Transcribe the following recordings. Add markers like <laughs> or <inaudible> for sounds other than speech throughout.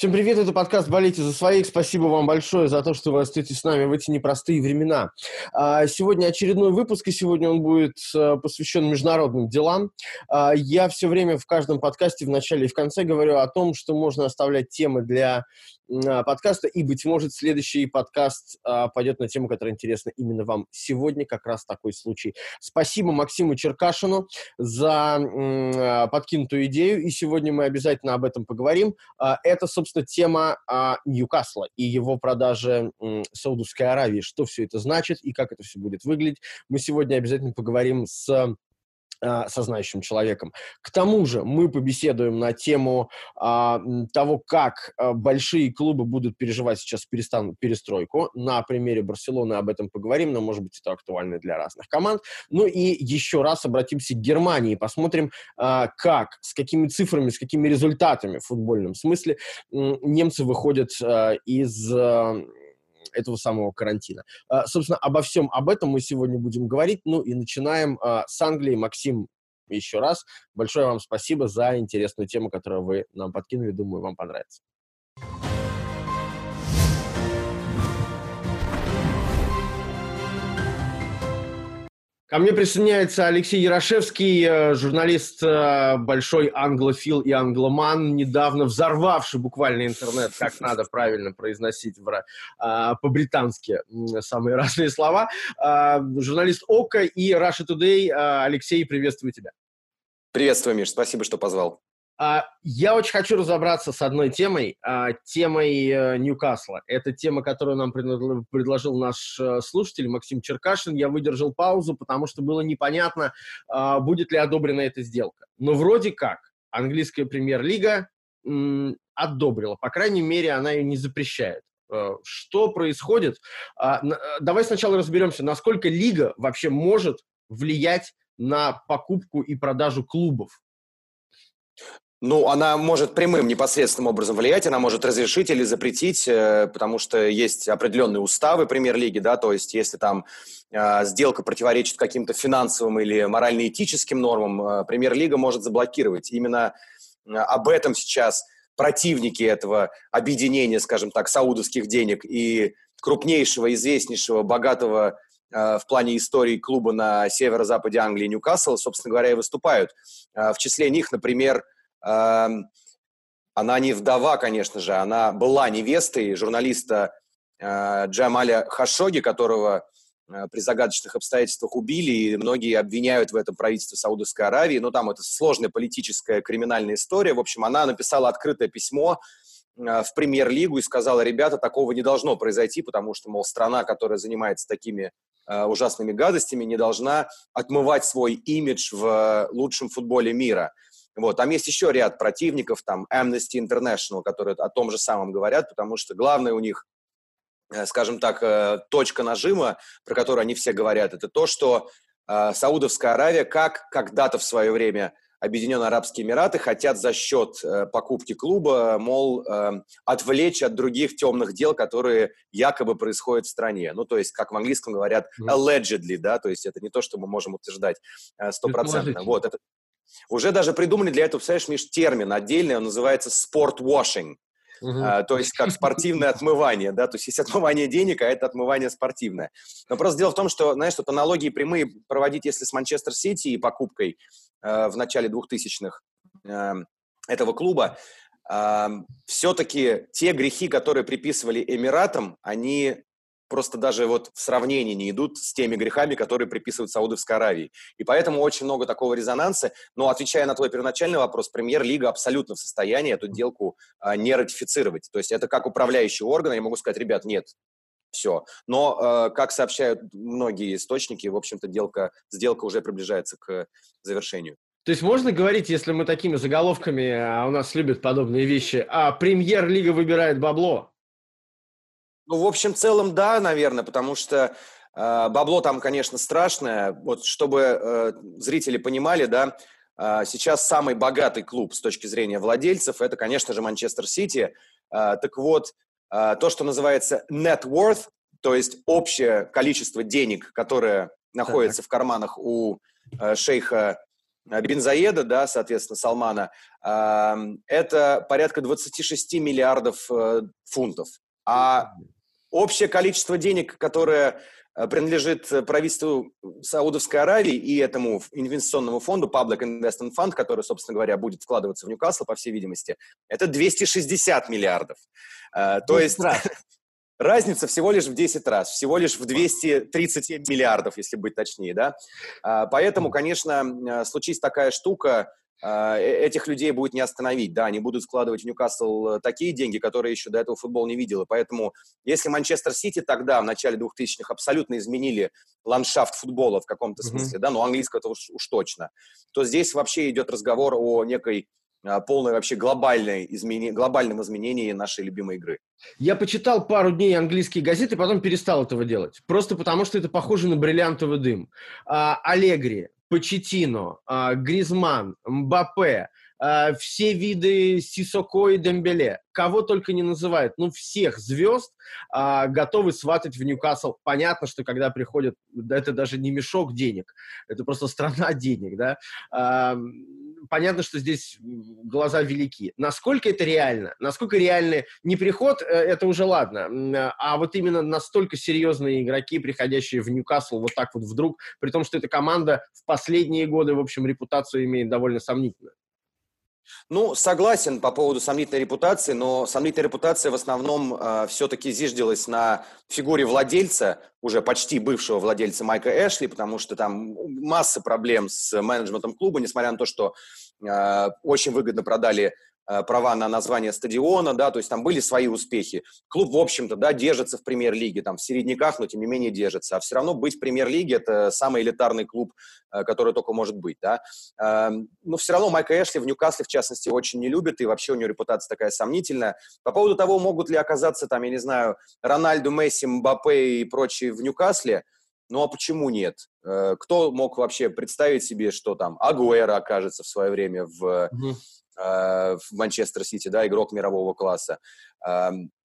Всем привет, это подкаст «Болейте за своих». Спасибо вам большое за то, что вы остаетесь с нами в эти непростые времена. А, сегодня очередной выпуск, и сегодня он будет э, посвящен международным делам. А, я все время в каждом подкасте в начале и в конце говорю о том, что можно оставлять темы для а, подкаста, и, быть может, следующий подкаст а, пойдет на тему, которая интересна именно вам. Сегодня как раз такой случай. Спасибо Максиму Черкашину за а, подкинутую идею, и сегодня мы обязательно об этом поговорим. Это, собственно, тема Ньюкасла и его продажи Саудовской Аравии. Что все это значит и как это все будет выглядеть. Мы сегодня обязательно поговорим с а, со знающим человеком. К тому же мы побеседуем на тему а, того, как а, большие клубы будут переживать сейчас перестан, перестройку. На примере Барселоны об этом поговорим, но, может быть, это актуально для разных команд. Ну и еще раз обратимся к Германии, посмотрим, а, как, с какими цифрами, с какими результатами в футбольном смысле немцы выходят а, из... А, этого самого карантина. А, собственно, обо всем об этом мы сегодня будем говорить. Ну и начинаем а, с Англии. Максим, еще раз большое вам спасибо за интересную тему, которую вы нам подкинули. Думаю, вам понравится. Ко мне присоединяется Алексей Ярошевский, э, журналист, э, большой англофил и англоман, недавно взорвавший буквально интернет, как надо правильно произносить а, по-британски самые <laughs> разные слова. А, журналист ОКО и Russia Today. А, Алексей, приветствую тебя. Приветствую, Миш, спасибо, что позвал. А, я очень хочу разобраться с одной темой, а, темой э, Ньюкасла. Это тема, которую нам предложил наш э, слушатель Максим Черкашин. Я выдержал паузу, потому что было непонятно, а, будет ли одобрена эта сделка. Но вроде как английская премьер-лига одобрила. По крайней мере, она ее не запрещает. Э, что происходит? Давай сначала разберемся, насколько лига вообще может влиять на покупку и продажу клубов ну, она может прямым, непосредственным образом влиять, она может разрешить или запретить, э, потому что есть определенные уставы премьер-лиги, да, то есть если там э, сделка противоречит каким-то финансовым или морально-этическим нормам, э, премьер-лига может заблокировать. Именно об этом сейчас противники этого объединения, скажем так, саудовских денег и крупнейшего, известнейшего, богатого в плане истории клуба на северо-западе Англии Ньюкасл, собственно говоря, и выступают. В числе них, например, она не вдова, конечно же, она была невестой журналиста э, Джамаля Хашоги, которого э, при загадочных обстоятельствах убили, и многие обвиняют в этом правительство Саудовской Аравии. Но там это сложная политическая криминальная история. В общем, она написала открытое письмо э, в премьер-лигу и сказала, ребята, такого не должно произойти, потому что, мол, страна, которая занимается такими ужасными гадостями, не должна отмывать свой имидж в лучшем футболе мира. Вот. Там есть еще ряд противников, там Amnesty International, которые о том же самом говорят, потому что главное у них, э, скажем так, э, точка нажима, про которую они все говорят, это то, что э, Саудовская Аравия, как когда-то в свое время Объединенные Арабские Эмираты хотят за счет покупки клуба, мол, отвлечь от других темных дел, которые якобы происходят в стране. Ну, то есть, как в английском говорят, allegedly, да, то есть это не то, что мы можем утверждать стопроцентно. Вот, это, уже даже придумали для этого, представляешь, Миш, термин отдельный, он называется спортвашинг. Uh-huh. А, то есть как спортивное <laughs> отмывание, да, то есть есть отмывание денег, а это отмывание спортивное. Но просто дело в том, что, знаешь, тут аналогии прямые проводить, если с Манчестер Сити и покупкой э, в начале 2000-х э, этого клуба, э, все-таки те грехи, которые приписывали Эмиратам, они просто даже вот в сравнении не идут с теми грехами, которые приписывают Саудовской Аравии. И поэтому очень много такого резонанса. Но отвечая на твой первоначальный вопрос, премьер-лига абсолютно в состоянии эту сделку а, не ратифицировать. То есть это как управляющий орган, я могу сказать, ребят, нет, все. Но, э, как сообщают многие источники, в общем-то, сделка, сделка уже приближается к завершению. То есть можно говорить, если мы такими заголовками, а у нас любят подобные вещи, а премьер-лига выбирает бабло? Ну, в общем, целом, да, наверное, потому что э, бабло там, конечно, страшное. Вот, чтобы э, зрители понимали, да, э, сейчас самый богатый клуб с точки зрения владельцев, это, конечно же, Манчестер Сити. Э, так вот, э, то, что называется net worth, то есть общее количество денег, которое находится так. в карманах у э, шейха Бензаеда, да, соответственно, Салмана, это порядка 26 миллиардов фунтов. А общее количество денег, которое Э, принадлежит правительству Саудовской Аравии и этому инвестиционному фонду Public Investment Fund, который, собственно говоря, будет вкладываться в Ньюкасл, по всей видимости, это 260 миллиардов. Э, то есть <laughs> разница всего лишь в 10 раз, всего лишь в 237 миллиардов, если быть точнее, да. Э, поэтому, конечно, случись такая штука, а, э, этих людей будет не остановить. Да, они будут вкладывать в Ньюкасл э, такие деньги, которые еще до этого футбол не видел. И поэтому, если Манчестер Сити тогда, в начале 2000-х, абсолютно изменили ландшафт футбола в каком-то смысле, mm-hmm. да, ну, английского уж, уж точно, то здесь вообще идет разговор о некой а, полной вообще глобальной измени... глобальном изменении нашей любимой игры. Я почитал пару дней английские газеты, потом перестал этого делать. Просто потому, что это похоже на бриллиантовый дым. А, Аллегри, Почетино, а, Гризман, Мбаппе, а, все виды Сисоко и Дембеле, кого только не называют, ну, всех звезд а, готовы сватать в Ньюкасл. Понятно, что когда приходят, это даже не мешок денег, это просто страна <laughs> денег, да. А, понятно, что здесь глаза велики. Насколько это реально? Насколько реальный не приход, э, это уже ладно, а вот именно настолько серьезные игроки, приходящие в Ньюкасл вот так вот вдруг, при том, что эта команда в последние годы, в общем, репутацию имеет довольно сомнительную. Ну, согласен по поводу сомнительной репутации, но сомнительная репутация в основном э, все-таки зиждилась на фигуре владельца, уже почти бывшего владельца Майка Эшли, потому что там масса проблем с менеджментом клуба, несмотря на то, что э, очень выгодно продали права на название стадиона, да, то есть там были свои успехи. Клуб, в общем-то, да, держится в премьер-лиге, там, в середняках, но тем не менее держится. А все равно быть в премьер-лиге – это самый элитарный клуб, э, который только может быть, да. Эм, но все равно Майка Эшли в Ньюкасле, в частности, очень не любит, и вообще у него репутация такая сомнительная. По поводу того, могут ли оказаться там, я не знаю, Рональду, Месси, Мбаппе и прочие в Ньюкасле, ну а почему нет? Э, кто мог вообще представить себе, что там Агуэра окажется в свое время в. Э, в Манчестер Сити, да, игрок мирового класса.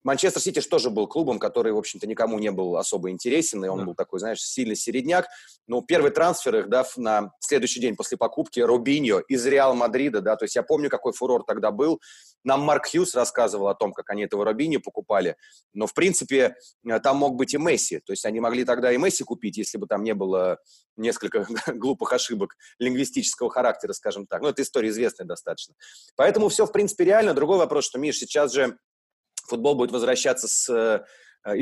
Манчестер Сити тоже был клубом, который, в общем-то, никому не был особо интересен, и он да. был такой, знаешь, сильный середняк. Но первый трансфер их, да, на следующий день после покупки Рубиньо из Реал Мадрида, да, то есть я помню, какой фурор тогда был. Нам Марк Хьюз рассказывал о том, как они этого Рубиньо покупали, но, в принципе, э, там мог быть и Месси, то есть они могли тогда и Месси купить, если бы там не было несколько <laughs> глупых ошибок лингвистического характера, скажем так. Ну, это история известная достаточно. Поэтому все, в принципе, реально. Другой вопрос, что, Миш, сейчас же футбол будет возвращаться с э,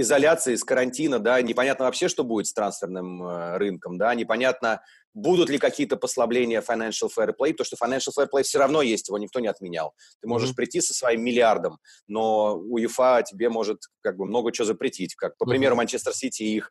изоляции, с карантина, да, непонятно вообще, что будет с трансферным э, рынком, да, непонятно, будут ли какие-то послабления financial fair play, то что financial fair play все равно есть, его никто не отменял. Ты можешь mm-hmm. прийти со своим миллиардом, но УЕФА тебе может как бы много чего запретить, как, по mm-hmm. примеру, Манчестер Сити и их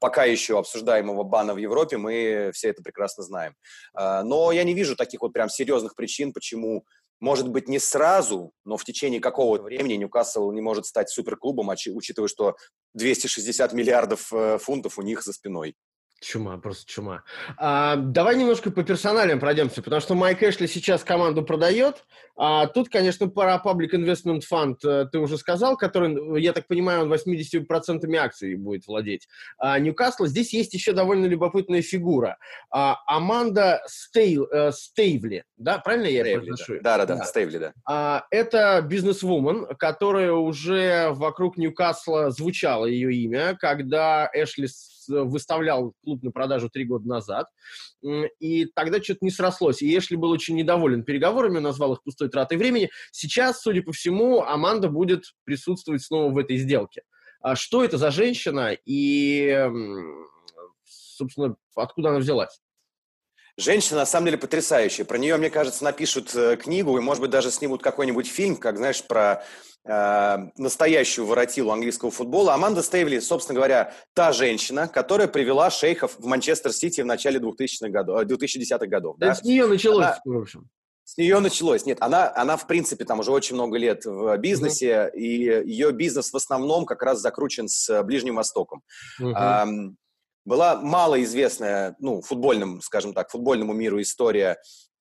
пока еще обсуждаемого бана в Европе, мы все это прекрасно знаем. Но я не вижу таких вот прям серьезных причин, почему может быть, не сразу, но в течение какого-то времени Ньюкасл не может стать суперклубом, учитывая, что 260 миллиардов э, фунтов у них за спиной. Чума, просто чума. А, давай немножко по персоналям пройдемся, потому что Майк Эшли сейчас команду продает. А тут, конечно, пара Public Investment Fund, э, ты уже сказал, который, я так понимаю, он 80% акций будет владеть. А Ньюкасл, здесь есть еще довольно любопытная фигура. А, Аманда Стейл, э, Стейвли, да, правильно я Стейвли, произношу? Да, да, да, да. Стейвли, да. А, это бизнесвумен, которая уже вокруг Ньюкасла звучало ее имя, когда Эшли выставлял клуб на продажу три года назад, и тогда что-то не срослось. И Эшли был очень недоволен переговорами, назвал их пустой тратой времени. Сейчас, судя по всему, Аманда будет присутствовать снова в этой сделке. А что это за женщина и, собственно, откуда она взялась? Женщина, на самом деле, потрясающая. Про нее, мне кажется, напишут э, книгу и, может быть, даже снимут какой-нибудь фильм, как, знаешь, про э, настоящую воротилу английского футбола. Аманда Стейвли, собственно говоря, та женщина, которая привела шейхов в Манчестер Сити в начале 2000-х годов, 2010-х годов. Да, да? с нее началось, она, в общем. С нее началось. Нет, она, она, в принципе, там уже очень много лет в бизнесе, uh-huh. и ее бизнес в основном как раз закручен с Ближним Востоком. Uh-huh была малоизвестная, ну, футбольным, скажем так, футбольному миру история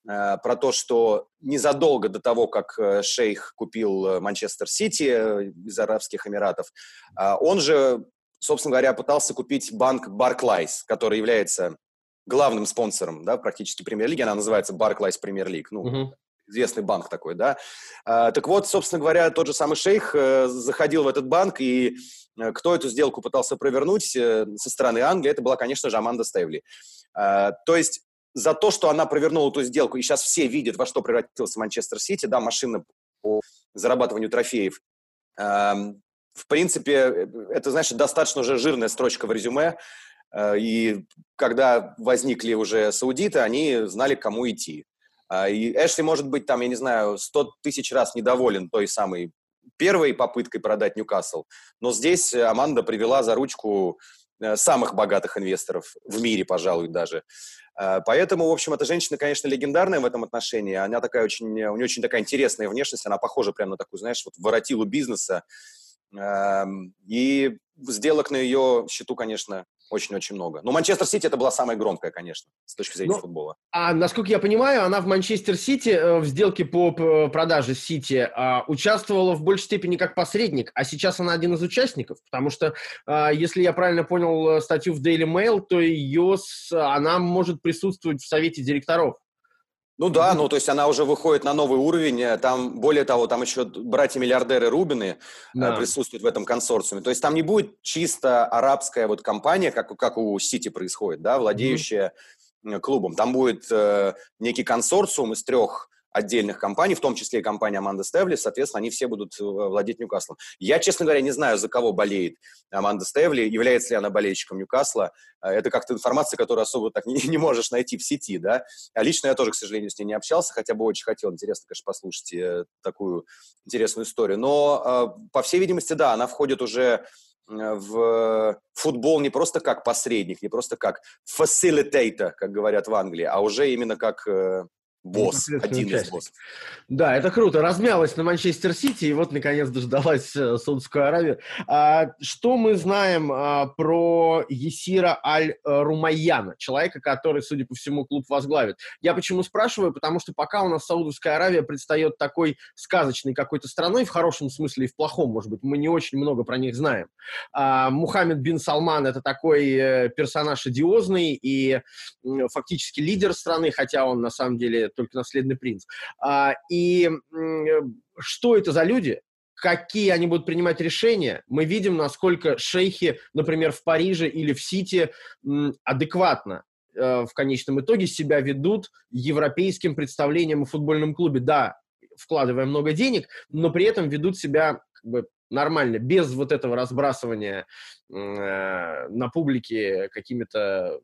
э, про то, что незадолго до того, как э, шейх купил э, Манчестер Сити э, из Арабских Эмиратов, э, он же, собственно говоря, пытался купить банк Barclays, который является главным спонсором, да, практически премьер-лиги. Она называется Barclays Premier League. Ну, угу. известный банк такой, да. А, так вот, собственно говоря, тот же самый шейх э, заходил в этот банк, и э, кто эту сделку пытался провернуть э, со стороны Англии, это была, конечно же, Аманда Стейвли. А, то есть за то, что она провернула эту сделку, и сейчас все видят, во что превратился Манчестер Сити, да, машина по зарабатыванию трофеев. В принципе, это, значит, достаточно уже жирная строчка в резюме, и когда возникли уже саудиты, они знали, к кому идти. А, и Эшли, может быть, там, я не знаю, сто тысяч раз недоволен той самой первой попыткой продать Ньюкасл, но здесь Аманда привела за ручку э, самых богатых инвесторов в мире, пожалуй, даже. Э, поэтому, в общем, эта женщина, конечно, легендарная в этом отношении. Она такая очень, у нее очень такая интересная внешность, она похожа прямо на такую, знаешь, вот воротилу бизнеса. Эм, и сделок на ее счету, конечно, очень-очень много. Но Манчестер Сити это была самая громкая, конечно, с точки зрения ну, футбола. А насколько я понимаю, она в Манчестер Сити э, в сделке по продаже Сити а, участвовала в большей степени как посредник, а сейчас она один из участников, потому что, а, если я правильно понял э, статью в Daily Mail, то ее, она может присутствовать в совете директоров. Ну да, ну то есть она уже выходит на новый уровень. Э, там, более того, там еще братья-миллиардеры Рубины э, да. присутствуют в этом консорциуме. То есть там не будет чисто арабская вот компания, как, как у Сити происходит, да, владеющая mm-hmm. клубом. Там будет э, некий консорциум из трех отдельных компаний, в том числе и компания Аманда Стевли, соответственно, они все будут э, владеть Ньюкаслом. Я, честно говоря, не знаю, за кого болеет Аманда Стевли, является ли она болельщиком Ньюкасла. Э, это как-то информация, которую особо так <laughs> не, не можешь найти в сети, да. А лично я тоже, к сожалению, с ней не общался, хотя бы очень хотел, интересно, конечно, послушать э, такую интересную историю. Но, по всей видимости, да, она входит уже в футбол не просто как посредник, не просто как facilitator, как говорят в Англии, а уже именно как босс, один участник. из боссов. Да, это круто. Размялась на Манчестер Сити, и вот, наконец, дождалась э, Саудовскую Аравию. А, что мы знаем а, про Есира Аль-Румайяна, человека, который, судя по всему, клуб возглавит? Я почему спрашиваю? Потому что пока у нас Саудовская Аравия предстает такой сказочной какой-то страной, в хорошем смысле и в плохом, может быть, мы не очень много про них знаем. А, Мухаммед бин Салман – это такой э, персонаж одиозный и фактически лидер страны, хотя он, на самом деле, только наследный принц. А, и что это за люди? какие они будут принимать решения, мы видим, насколько шейхи, например, в Париже или в Сити адекватно э, в конечном итоге себя ведут европейским представлением о футбольном клубе. Да, вкладывая много денег, но при этом ведут себя как бы, нормально, без вот этого разбрасывания э, на публике какими-то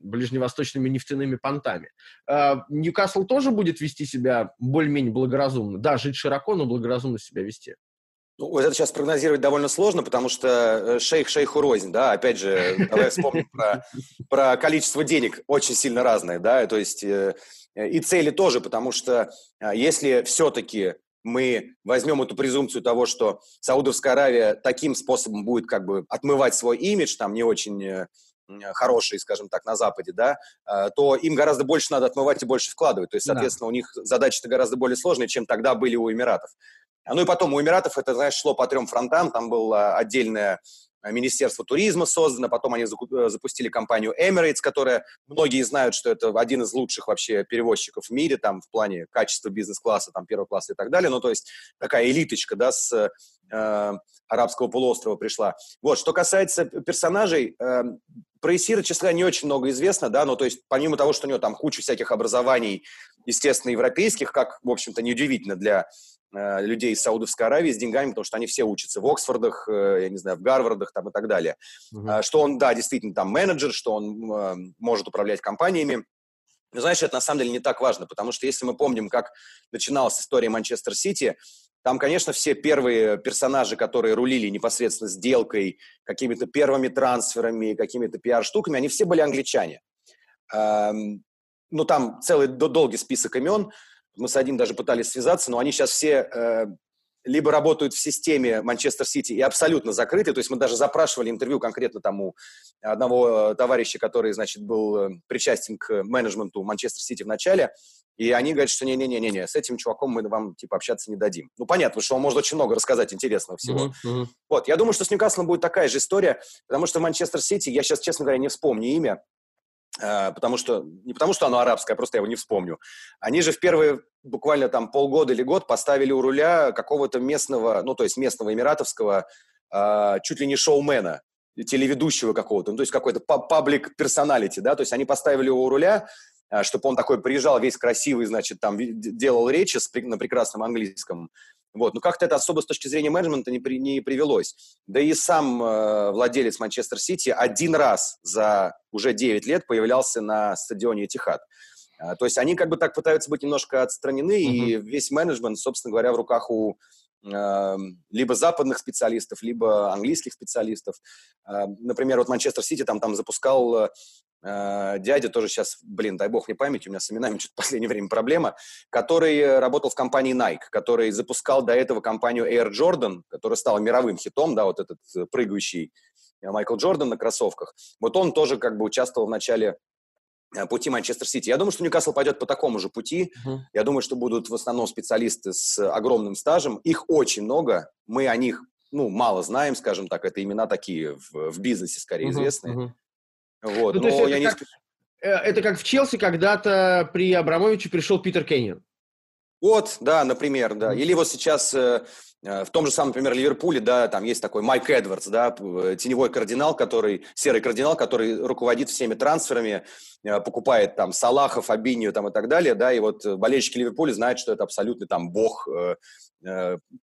ближневосточными нефтяными понтами. А, Ньюкасл тоже будет вести себя более-менее благоразумно. Да, жить широко, но благоразумно себя вести. Ну, вот это сейчас прогнозировать довольно сложно, потому что э, шейх шейху рознь, да, опять же, давай вспомним про, про количество денег, очень сильно разное, да, то есть э, и цели тоже, потому что э, если все-таки мы возьмем эту презумпцию того, что Саудовская Аравия таким способом будет как бы отмывать свой имидж, там не очень хорошие, скажем так, на Западе, да, а, то им гораздо больше надо отмывать и больше вкладывать. То есть, соответственно, да. у них задачи-то гораздо более сложные, чем тогда были у Эмиратов. А, ну и потом у Эмиратов это, знаешь, шло по трем фронтам. Там была отдельная Министерство туризма создано, потом они э, запустили компанию Emirates, которая, многие знают, что это один из лучших вообще перевозчиков в мире, там, в плане качества бизнес-класса, там, первого класса и так далее, ну, то есть такая элиточка, да, с э, арабского полуострова пришла. Вот, что касается персонажей, э, про Исира, честно не очень много известно, да, но то есть помимо того, что у него там куча всяких образований, естественно, европейских, как, в общем-то, неудивительно для людей из Саудовской Аравии с деньгами, потому что они все учатся в Оксфордах, э, я не знаю, в Гарвардах там и так далее. Uh-huh. Что он, да, действительно там менеджер, что он э, может управлять компаниями. Но знаешь, это на самом деле не так важно, потому что если мы помним, как начиналась история Манчестер Сити, там, конечно, все первые персонажи, которые рулили непосредственно сделкой, какими-то первыми трансферами, какими-то пиар-штуками, они все были англичане. Эм, ну, там целый долгий список имен. Мы с одним даже пытались связаться, но они сейчас все э, либо работают в системе Манчестер Сити и абсолютно закрыты, то есть мы даже запрашивали интервью конкретно тому одного э, товарища, который, значит, был э, причастен к менеджменту Манчестер Сити в начале, и они говорят, что не-не-не-не, с этим чуваком мы вам, типа, общаться не дадим. Ну, понятно, что он может очень много рассказать интересного всего. Uh-huh. Вот, я думаю, что с Ньюкаслом будет такая же история, потому что Манчестер Сити, я сейчас, честно говоря, не вспомню имя, потому что, не потому что оно арабское, а просто я его не вспомню. Они же в первые буквально там полгода или год поставили у руля какого-то местного, ну, то есть местного эмиратовского, э, чуть ли не шоумена, телеведущего какого-то, ну, то есть какой-то паблик персоналити, да, то есть они поставили его у руля, чтобы он такой приезжал весь красивый, значит, там делал речи на прекрасном английском, вот. Но как-то это особо с точки зрения менеджмента не, при, не привелось. Да и сам э, владелец Манчестер Сити один раз за уже 9 лет появлялся на стадионе Этихад. А, то есть они как бы так пытаются быть немножко отстранены, uh-huh. и весь менеджмент, собственно говоря, в руках у э, либо западных специалистов, либо английских специалистов. Э, например, вот Манчестер Сити там, там запускал э, дядя, тоже сейчас, блин, дай бог мне память, у меня с именами что-то в последнее время проблема, который работал в компании Nike, который запускал до этого компанию Air Jordan, которая стала мировым хитом, да, вот этот э, прыгающий э, Майкл Джордан на кроссовках. Вот он тоже как бы участвовал в начале э, пути Манчестер Сити. Я думаю, что Ньюкасл пойдет по такому же пути. Uh-huh. Я думаю, что будут в основном специалисты с огромным стажем. Их очень много. Мы о них ну, мало знаем, скажем так. Это имена такие в, в бизнесе скорее uh-huh. известные. Uh-huh. Вот, ну, но я не... Как, э, это как в Челси когда-то при Абрамовиче пришел Питер Кеннион. Вот, да, например, да. Или вот сейчас э, э, в том же самом, например, Ливерпуле, да, там есть такой Майк Эдвардс, да, теневой кардинал, который, серый кардинал, который руководит всеми трансферами, покупает там Салаха, Фабинию там и так далее, да, и вот болельщики Ливерпуля знают, что это абсолютно там бог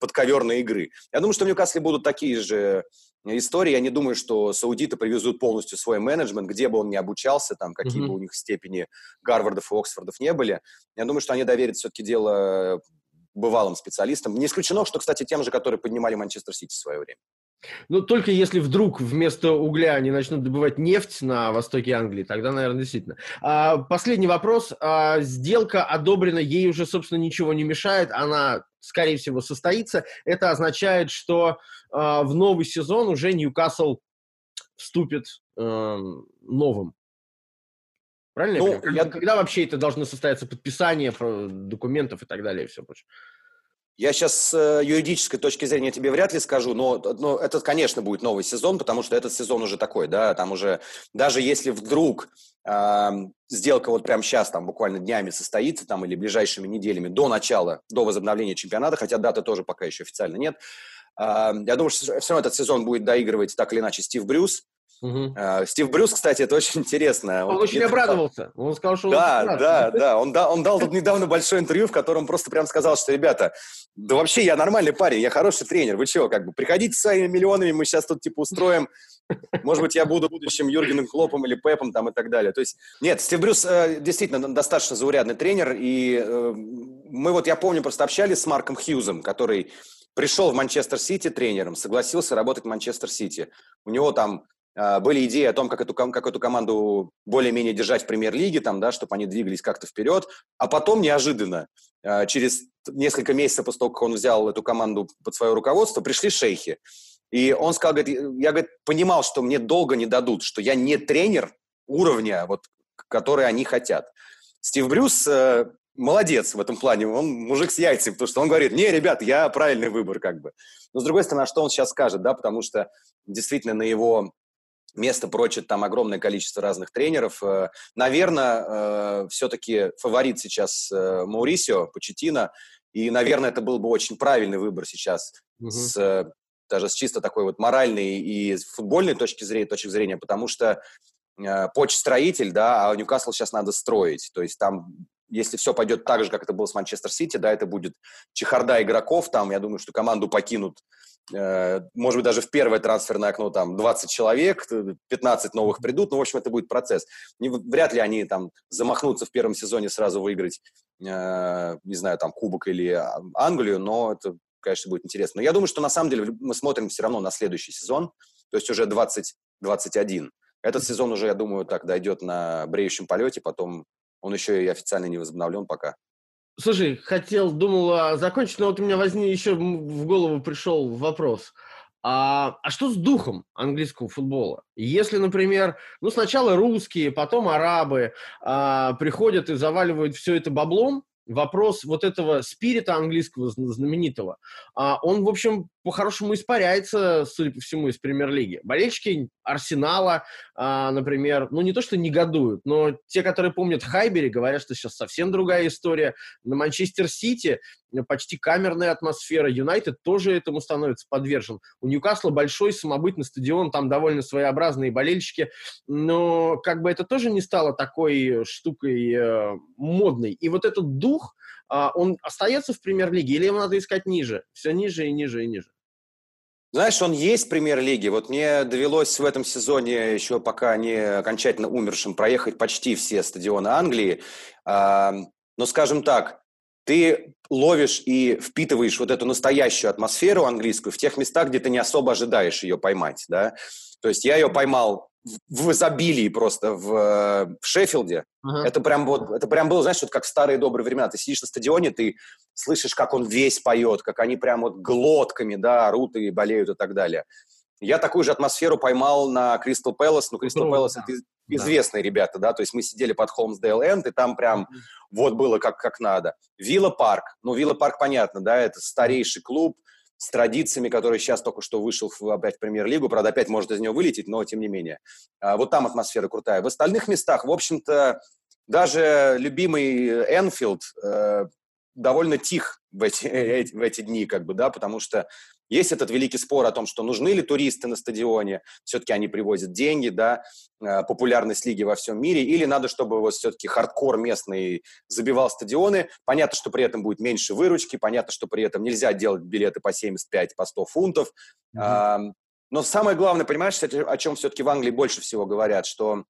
подковерной игры. Я думаю, что в Ньюкасле будут такие же истории. Я не думаю, что саудиты привезут полностью свой менеджмент, где бы он ни обучался, там, какие mm-hmm. бы у них степени Гарвардов и Оксфордов не были. Я думаю, что они доверят все-таки дело бывалым специалистам. Не исключено, что, кстати, тем же, которые поднимали Манчестер Сити в свое время. Ну, только если вдруг вместо угля они начнут добывать нефть на востоке Англии, тогда, наверное, действительно. А, последний вопрос. А, сделка одобрена, ей уже, собственно, ничего не мешает, она, скорее всего, состоится. Это означает, что а, в новый сезон уже Ньюкасл вступит а, новым. Правильно? Ну, я... Когда вообще это должно состояться подписание документов и так далее и все прочее? Я сейчас с э, юридической точки зрения тебе вряд ли скажу, но, но это, конечно, будет новый сезон, потому что этот сезон уже такой, да, там уже, даже если вдруг э, сделка вот прямо сейчас, там, буквально днями состоится, там, или ближайшими неделями до начала, до возобновления чемпионата, хотя даты тоже пока еще официально нет, э, я думаю, что все равно этот сезон будет доигрывать так или иначе Стив Брюс, Угу. Стив Брюс, кстати, это очень интересно. Он, он очень обрадовался. Он сказал, что да, он да, да. Он, да, он дал тут недавно большое интервью, в котором просто прям сказал, что, ребята, да вообще я нормальный парень, я хороший тренер. Вы чего, как бы, приходите с своими миллионами, мы сейчас тут типа устроим. Может быть, я буду будущим Юргеном Клопом или Пепом там и так далее. То есть, нет, Стив Брюс э, действительно достаточно заурядный тренер, и э, мы вот, я помню, просто общались с Марком Хьюзом, который пришел в Манчестер Сити тренером, согласился работать в Манчестер Сити. У него там а, были идеи о том, как эту, как эту команду более-менее держать в премьер-лиге, там, да, чтобы они двигались как-то вперед. А потом неожиданно, а, через несколько месяцев после того, как он взял эту команду под свое руководство, пришли шейхи. И он сказал, говорит, я говорит, понимал, что мне долго не дадут, что я не тренер уровня, вот, который они хотят. Стив Брюс э, молодец в этом плане, он мужик с яйцами, потому что он говорит, не, ребят, я правильный выбор как бы. Но с другой стороны, а что он сейчас скажет, да, потому что действительно на его место прочит там огромное количество разных тренеров. Э, наверное, э, все-таки фаворит сейчас э, Маурисио, Почетина, и, наверное, это был бы очень правильный выбор сейчас угу. с даже с чисто такой вот моральной и футбольной точки зрения, точки зрения потому что э, Поч строитель, да, а Ньюкасл сейчас надо строить. То есть там, если все пойдет так же, как это было с Манчестер Сити, да, это будет чехарда игроков, там, я думаю, что команду покинут Э, может быть, даже в первое трансферное окно там 20 человек, 15 новых придут, ну, в общем, это будет процесс. Не, вряд ли они там замахнутся в первом сезоне сразу выиграть, э, не знаю, там, Кубок или а, Англию, но это, конечно, будет интересно. Но я думаю, что на самом деле мы смотрим все равно на следующий сезон, то есть уже 2021. Этот сезон уже, я думаю, так дойдет на бреющем полете, потом он еще и официально не возобновлен пока. Слушай, хотел, думал а, закончить, но вот у меня возник еще в голову пришел вопрос. А, а что с духом английского футбола? Если, например, ну сначала русские, потом арабы а, приходят и заваливают все это баблом, вопрос вот этого спирита английского знаменитого, а, он, в общем, по-хорошему испаряется, судя по всему, из премьер-лиги. Болельщики Арсенала, а, например, ну не то, что негодуют, но те, которые помнят Хайбери, говорят, что сейчас совсем другая история. На Манчестер Сити почти камерная атмосфера. Юнайтед тоже этому становится подвержен. У Ньюкасла большой самобытный стадион, там довольно своеобразные болельщики, но как бы это тоже не стало такой штукой э, модной. И вот этот дух, э, он остается в премьер-лиге или его надо искать ниже? Все ниже и ниже и ниже. Знаешь, он есть в премьер-лиге. Вот мне довелось в этом сезоне, еще пока не окончательно умершим, проехать почти все стадионы Англии. Но, скажем так, ты ловишь и впитываешь вот эту настоящую атмосферу английскую в тех местах, где ты не особо ожидаешь ее поймать, да. То есть я ее поймал в изобилии просто в, в Шеффилде. Uh-huh. Это прям вот, это прям было, знаешь, вот как в старые добрые времена. Ты сидишь на стадионе, ты слышишь, как он весь поет, как они прям вот глотками, да, орут и болеют и так далее. Я такую же атмосферу поймал на Crystal Palace. Ну, Crystal Palace это известные да. ребята, да, то есть мы сидели под Holmesdale End, и там прям mm-hmm. вот было как, как надо. Villa Park, ну, Villa Park, понятно, да, это старейший клуб с традициями, который сейчас только что вышел в, опять в премьер-лигу, правда, опять может из него вылететь, но тем не менее. А, вот там атмосфера крутая. В остальных местах, в общем-то, даже любимый Энфилд э, довольно тих в эти, <laughs> в эти дни, как бы, да, потому что есть этот великий спор о том, что нужны ли туристы на стадионе, все-таки они привозят деньги, да, э, популярность лиги во всем мире, или надо, чтобы вот все-таки хардкор местный забивал стадионы. Понятно, что при этом будет меньше выручки, понятно, что при этом нельзя делать билеты по 75, по 100 фунтов. Mm-hmm. Но самое главное, понимаешь, о чем все-таки в Англии больше всего говорят, что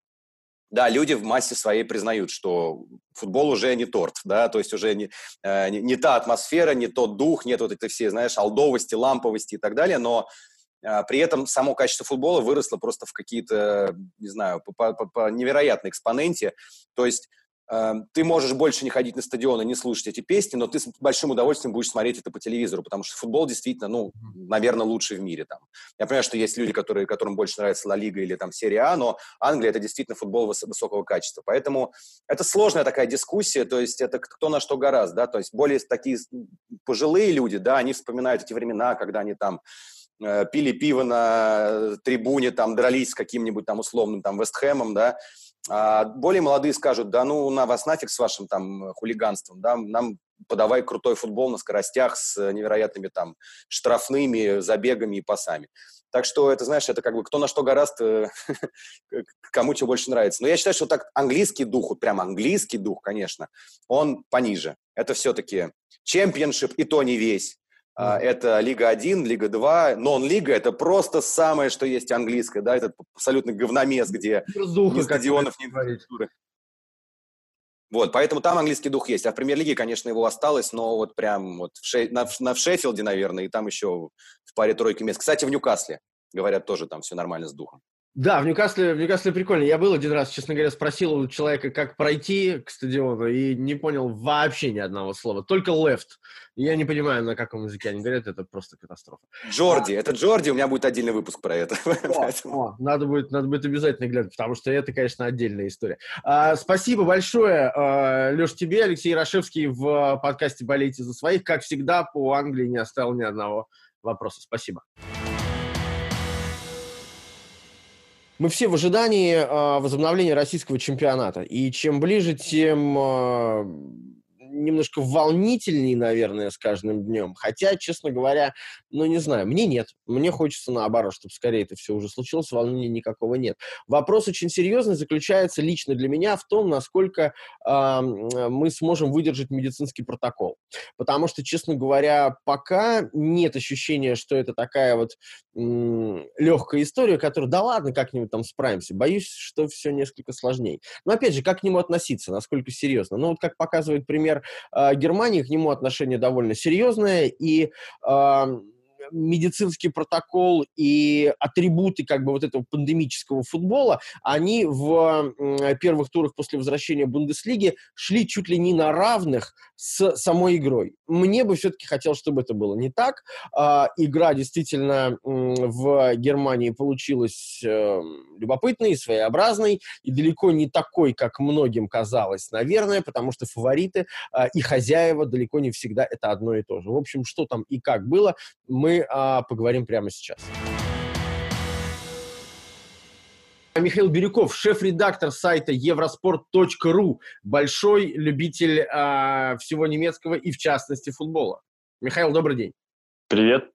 да, люди в массе своей признают, что футбол уже не торт, да, то есть уже не, э, не, не та атмосфера, не тот дух, нет вот этой всей, знаешь, алдовости, ламповости и так далее, но э, при этом само качество футбола выросло просто в какие-то, не знаю, по, по, по невероятной экспоненте, то есть ты можешь больше не ходить на стадион и не слушать эти песни, но ты с большим удовольствием будешь смотреть это по телевизору, потому что футбол действительно, ну, наверное, лучший в мире там. Я понимаю, что есть люди, которые, которым больше нравится Ла Лига или там Серия А, но Англия – это действительно футбол высокого качества. Поэтому это сложная такая дискуссия, то есть это кто на что гораздо, да, то есть более такие пожилые люди, да, они вспоминают эти времена, когда они там э, пили пиво на трибуне, там дрались с каким-нибудь там условным там Вестхэмом, да, а более молодые скажут, да ну на вас нафиг с вашим там хулиганством, да, нам подавай крутой футбол на скоростях с невероятными там штрафными забегами и пасами. Так что это, знаешь, это как бы кто на что гораст, э, <laughs> кому что больше нравится. Но я считаю, что так английский дух, вот прям английский дух, конечно, он пониже. Это все-таки чемпионшип, и то не весь. Mm. Это Лига 1, Лига 2, нон-лига – это просто самое, что есть английское, да, это абсолютно говномес, где Разуха, ни стадионов, ни инфраструктуры. Вот, поэтому там английский дух есть. А в премьер-лиге, конечно, его осталось, но вот прям вот в Ше... на, на, в Шеффилде, наверное, и там еще в паре тройки мест. Кстати, в Ньюкасле, говорят, тоже там все нормально с духом. Да, в Ньюкасле, в Ньюкасле прикольно. Я был один раз, честно говоря, спросил у человека, как пройти к стадиону, и не понял вообще ни одного слова. Только left. Я не понимаю, на каком языке они говорят, это просто катастрофа. Джорди, а, это Джорди, у меня будет отдельный выпуск про это. <laughs> О, о, надо, будет, надо будет обязательно глянуть, потому что это, конечно, отдельная история. А, спасибо большое, а, Леш, тебе, Алексей Рашевский в подкасте «Болейте за своих». Как всегда, по Англии не оставил ни одного вопроса. Спасибо. Мы все в ожидании э, возобновления российского чемпионата. И чем ближе, тем э, немножко волнительнее, наверное, с каждым днем. Хотя, честно говоря, ну, не знаю, мне нет. Мне хочется наоборот, чтобы скорее это все уже случилось, волнения никакого нет. Вопрос очень серьезный заключается лично для меня в том, насколько э, мы сможем выдержать медицинский протокол. Потому что, честно говоря, пока нет ощущения, что это такая вот э, легкая история, которая, да ладно, как-нибудь там справимся. Боюсь, что все несколько сложнее. Но, опять же, как к нему относиться, насколько серьезно? Ну, вот как показывает пример Германии, к нему отношение довольно серьезное, и э, медицинский протокол и атрибуты как бы вот этого пандемического футбола, они в первых турах после возвращения Бундеслиги шли чуть ли не на равных с самой игрой. Мне бы все-таки хотелось, чтобы это было не так. А, игра действительно в Германии получилась э, любопытной, своеобразной и далеко не такой, как многим казалось, наверное, потому что фавориты а, и хозяева далеко не всегда это одно и то же. В общем, что там и как было, мы а, поговорим прямо сейчас. Михаил Бирюков, шеф-редактор сайта евроспорт.ру, большой любитель э, всего немецкого и, в частности, футбола. Михаил, добрый день. Привет.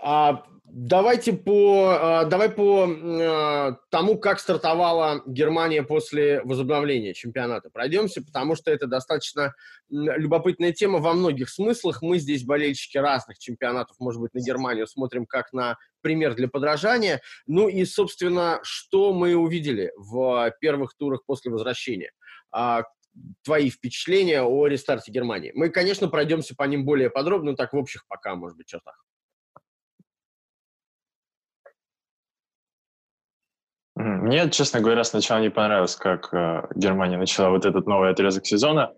А, давайте по, а, давай по а, тому, как стартовала Германия после возобновления чемпионата. Пройдемся, потому что это достаточно любопытная тема во многих смыслах. Мы здесь, болельщики разных чемпионатов, может быть, на Германию смотрим как на пример для подражания. Ну и, собственно, что мы увидели в первых турах после возвращения? твои впечатления о рестарте Германии. Мы, конечно, пройдемся по ним более подробно, так в общих пока, может быть, чертах. Мне, честно говоря, сначала не понравилось, как э, Германия начала вот этот новый отрезок сезона.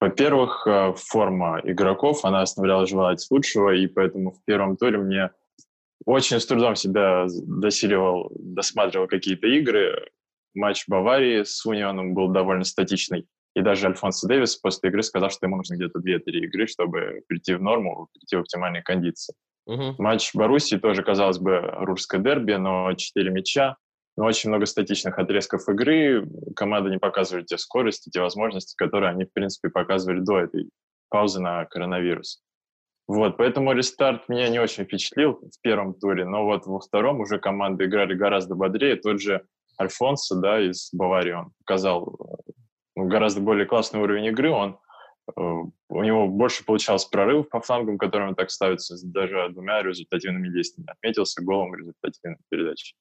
Во-первых, э, форма игроков, она оставляла желать лучшего, и поэтому в первом туре мне очень с трудом себя досиливал, досматривал какие-то игры. Матч Баварии с Унионом был довольно статичный. И даже Альфонсо Дэвис после игры сказал, что ему нужно где-то 2-3 игры, чтобы прийти в норму, прийти в оптимальные кондиции. Uh-huh. Матч Боруссии тоже, казалось бы, русское дерби, но 4 мяча, но очень много статичных отрезков игры. Команда не показывает те скорости, те возможности, которые они, в принципе, показывали до этой паузы на коронавирус. Вот, поэтому рестарт меня не очень впечатлил в первом туре, но вот во втором уже команды играли гораздо бодрее. Тот же Альфонсо, да, из Баварии, он показал ну, гораздо более классный уровень игры. Он, э, у него больше получалось прорывов по флангам, которыми так ставится, даже двумя результативными действиями. Отметился голом результативной передачи.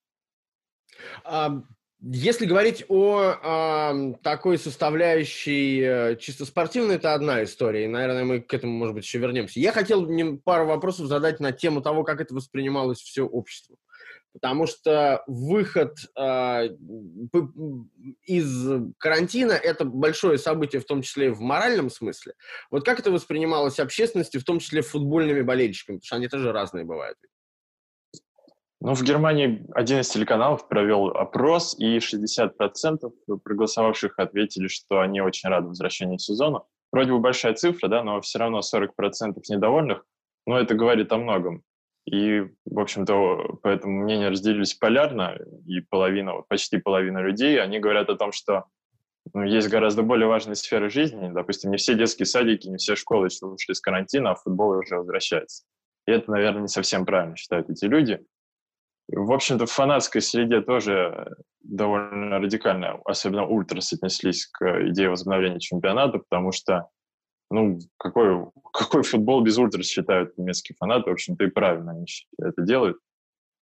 Если говорить о э, такой составляющей э, чисто спортивной, это одна история, и, наверное, мы к этому, может быть, еще вернемся. Я хотел пару вопросов задать на тему того, как это воспринималось все обществом. Потому что выход э, из карантина – это большое событие, в том числе и в моральном смысле. Вот как это воспринималось общественностью, в том числе футбольными болельщиками? Потому что они тоже разные бывают. Ну, в Германии один из телеканалов провел опрос, и 60% проголосовавших ответили, что они очень рады возвращению сезона. Вроде бы большая цифра, да, но все равно 40% недовольных, но это говорит о многом. И, в общем-то, поэтому мнения разделились полярно, и половина, почти половина людей, они говорят о том, что ну, есть гораздо более важные сферы жизни. Допустим, не все детские садики, не все школы еще ушли с карантина, а футбол уже возвращается. И это, наверное, не совсем правильно считают эти люди. В общем-то, в фанатской среде тоже довольно радикально, особенно ультрас, отнеслись к идее возобновления чемпионата, потому что, ну, какой, какой футбол без ультрас считают немецкие фанаты, в общем-то, и правильно они это делают.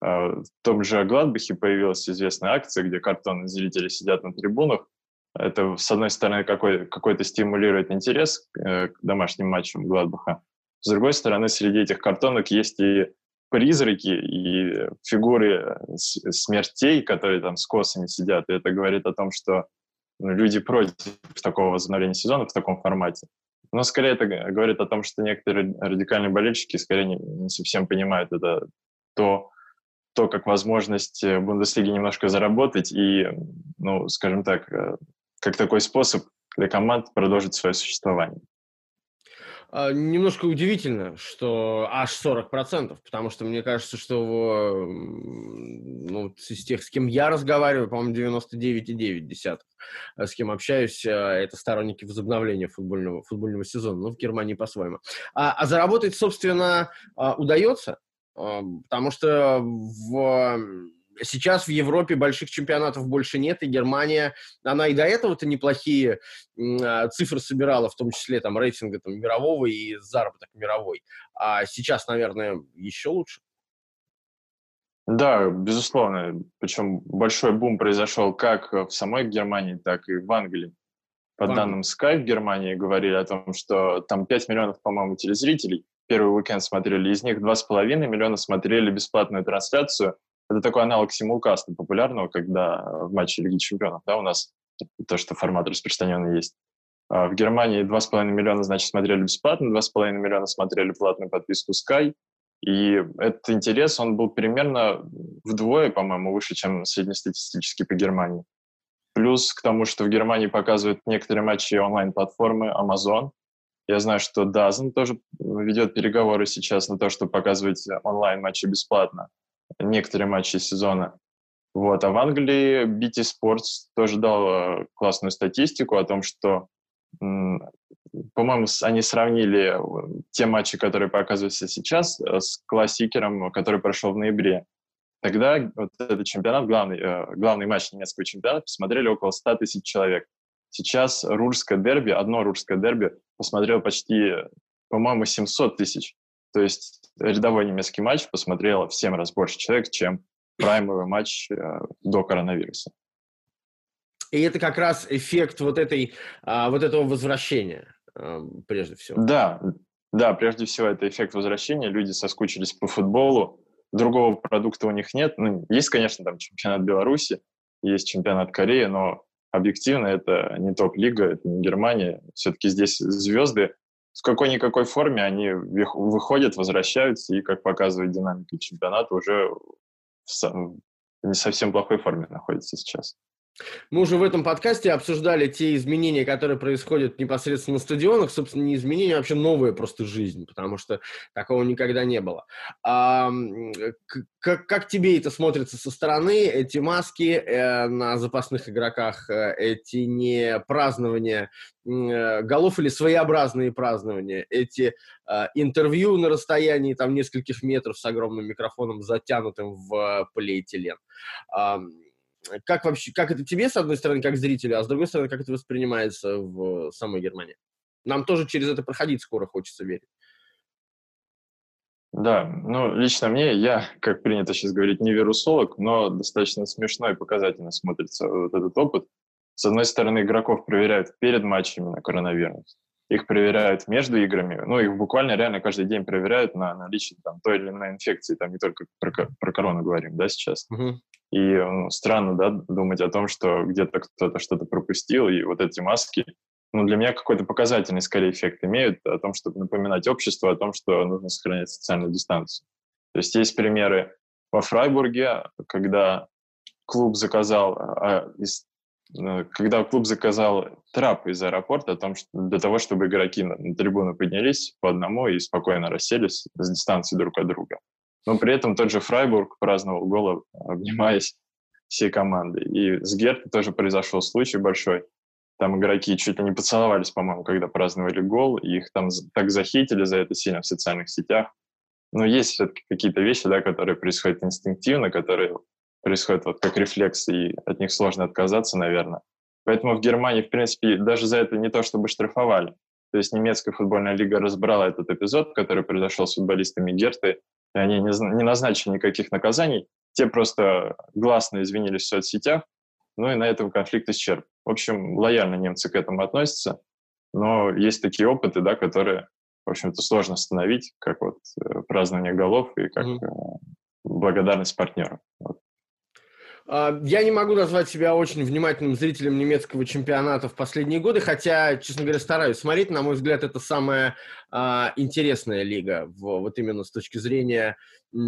А, в том же Гладбахе появилась известная акция, где картонные зрители сидят на трибунах. Это, с одной стороны, какой, какой-то стимулирует интерес э, к домашним матчам Гладбаха. С другой стороны, среди этих картонок есть и призраки и фигуры смертей, которые там с косами сидят. И это говорит о том, что ну, люди против такого возобновления сезона в таком формате. Но скорее это говорит о том, что некоторые радикальные болельщики скорее не, не совсем понимают это то, то, как возможность Бундеслиги немножко заработать и, ну, скажем так, э, как такой способ для команд продолжить свое существование. А, немножко удивительно, что аж 40%, потому что мне кажется, что ну, из тех, с кем я разговариваю, по-моему, 99,9 э, с кем общаюсь, э, это сторонники возобновления футбольного, футбольного сезона, ну, в Германии по-своему. А, а заработать, собственно, а, удается, потому что в сейчас в Европе больших чемпионатов больше нет, и Германия, она и до этого-то неплохие а, цифры собирала, в том числе там рейтинга там, мирового и заработок мировой. А сейчас, наверное, еще лучше. Да, безусловно. Причем большой бум произошел как в самой Германии, так и в Англии. По Ван... данным Sky в Германии говорили о том, что там 5 миллионов, по-моему, телезрителей первый уикенд смотрели. Из них 2,5 миллиона смотрели бесплатную трансляцию это такой аналог симулкаста популярного, когда в матче Лиги Чемпионов, да, у нас то, что формат распространенный есть. А в Германии 2,5 миллиона, значит, смотрели бесплатно, 2,5 миллиона смотрели платную подписку Sky, и этот интерес, он был примерно вдвое, по-моему, выше, чем среднестатистический по Германии. Плюс к тому, что в Германии показывают некоторые матчи онлайн-платформы Amazon, Я знаю, что Дазн тоже ведет переговоры сейчас на то, чтобы показывать онлайн-матчи бесплатно, некоторые матчи сезона. Вот. А в Англии BT Sports тоже дал э, классную статистику о том, что, по-моему, они сравнили э, те матчи, которые показываются сейчас, э, с классикером, который прошел в ноябре. Тогда вот этот чемпионат, главный, главный матч немецкого чемпионата, посмотрели около 100 тысяч человек. Сейчас рурское дерби, одно рурское дерби, посмотрел почти, по-моему, 700 тысяч. То есть рядовой немецкий матч посмотрело в 7 раз больше человек, чем праймовый матч э, до коронавируса. И это как раз эффект вот, этой, а, вот этого возвращения, э, прежде всего. Да, да, прежде всего это эффект возвращения. Люди соскучились по футболу, другого продукта у них нет. Ну, есть, конечно, там чемпионат Беларуси, есть чемпионат Кореи, но объективно это не топ-лига, это не Германия. Все-таки здесь звезды в какой-никакой форме они выходят, возвращаются, и, как показывает динамика чемпионата, уже в не совсем плохой форме находится сейчас. Мы уже в этом подкасте обсуждали те изменения, которые происходят непосредственно на стадионах. Собственно, не изменения, а вообще новая просто жизнь, потому что такого никогда не было. А, как, как тебе это смотрится со стороны, эти маски э, на запасных игроках, э, эти не празднования э, голов или своеобразные празднования, эти э, интервью на расстоянии там нескольких метров с огромным микрофоном, затянутым в полиэтилен. Э, как вообще, как это тебе, с одной стороны, как зрителю, а с другой стороны, как это воспринимается в самой Германии? Нам тоже через это проходить скоро хочется верить. Да, ну, лично мне, я, как принято сейчас говорить, не вирусолог, но достаточно смешно и показательно смотрится вот этот опыт. С одной стороны, игроков проверяют перед матчами на коронавирус, их проверяют между играми, ну, их буквально реально каждый день проверяют на наличие там той или иной инфекции, там не только про, про корону говорим, да, сейчас. Uh-huh. И ну, странно, да, думать о том, что где-то кто-то что-то пропустил, и вот эти маски, ну, для меня какой-то показательный, скорее, эффект имеют о том, чтобы напоминать обществу о том, что нужно сохранять социальную дистанцию. То есть есть примеры во Фрайбурге, когда клуб заказал, а, из, э, когда клуб заказал трап из аэропорта о том, что, для того, чтобы игроки на, на трибуну поднялись по одному и спокойно расселись с дистанции друг от друга. Но при этом тот же Фрайбург праздновал гол, обнимаясь всей командой. И с Гертой тоже произошел случай большой. Там игроки чуть ли не поцеловались, по-моему, когда праздновали гол, и их там так захитили за это сильно в социальных сетях. Но есть все-таки какие-то вещи, да, которые происходят инстинктивно, которые происходят вот как рефлекс, и от них сложно отказаться, наверное. Поэтому в Германии, в принципе, даже за это не то чтобы штрафовали. То есть немецкая футбольная лига разбрала этот эпизод, который произошел с футболистами Герты, и они не, не назначили никаких наказаний, те просто гласно извинились в соцсетях, ну и на этом конфликт исчерп. В общем, лояльно немцы к этому относятся, но есть такие опыты, да, которые, в общем-то, сложно остановить, как вот э, празднование голов и как mm-hmm. благодарность партнерам. Вот. А, я не могу назвать себя очень внимательным зрителем немецкого чемпионата в последние годы, хотя, честно говоря, стараюсь смотреть. На мой взгляд, это самая а, интересная лига, вот именно с точки зрения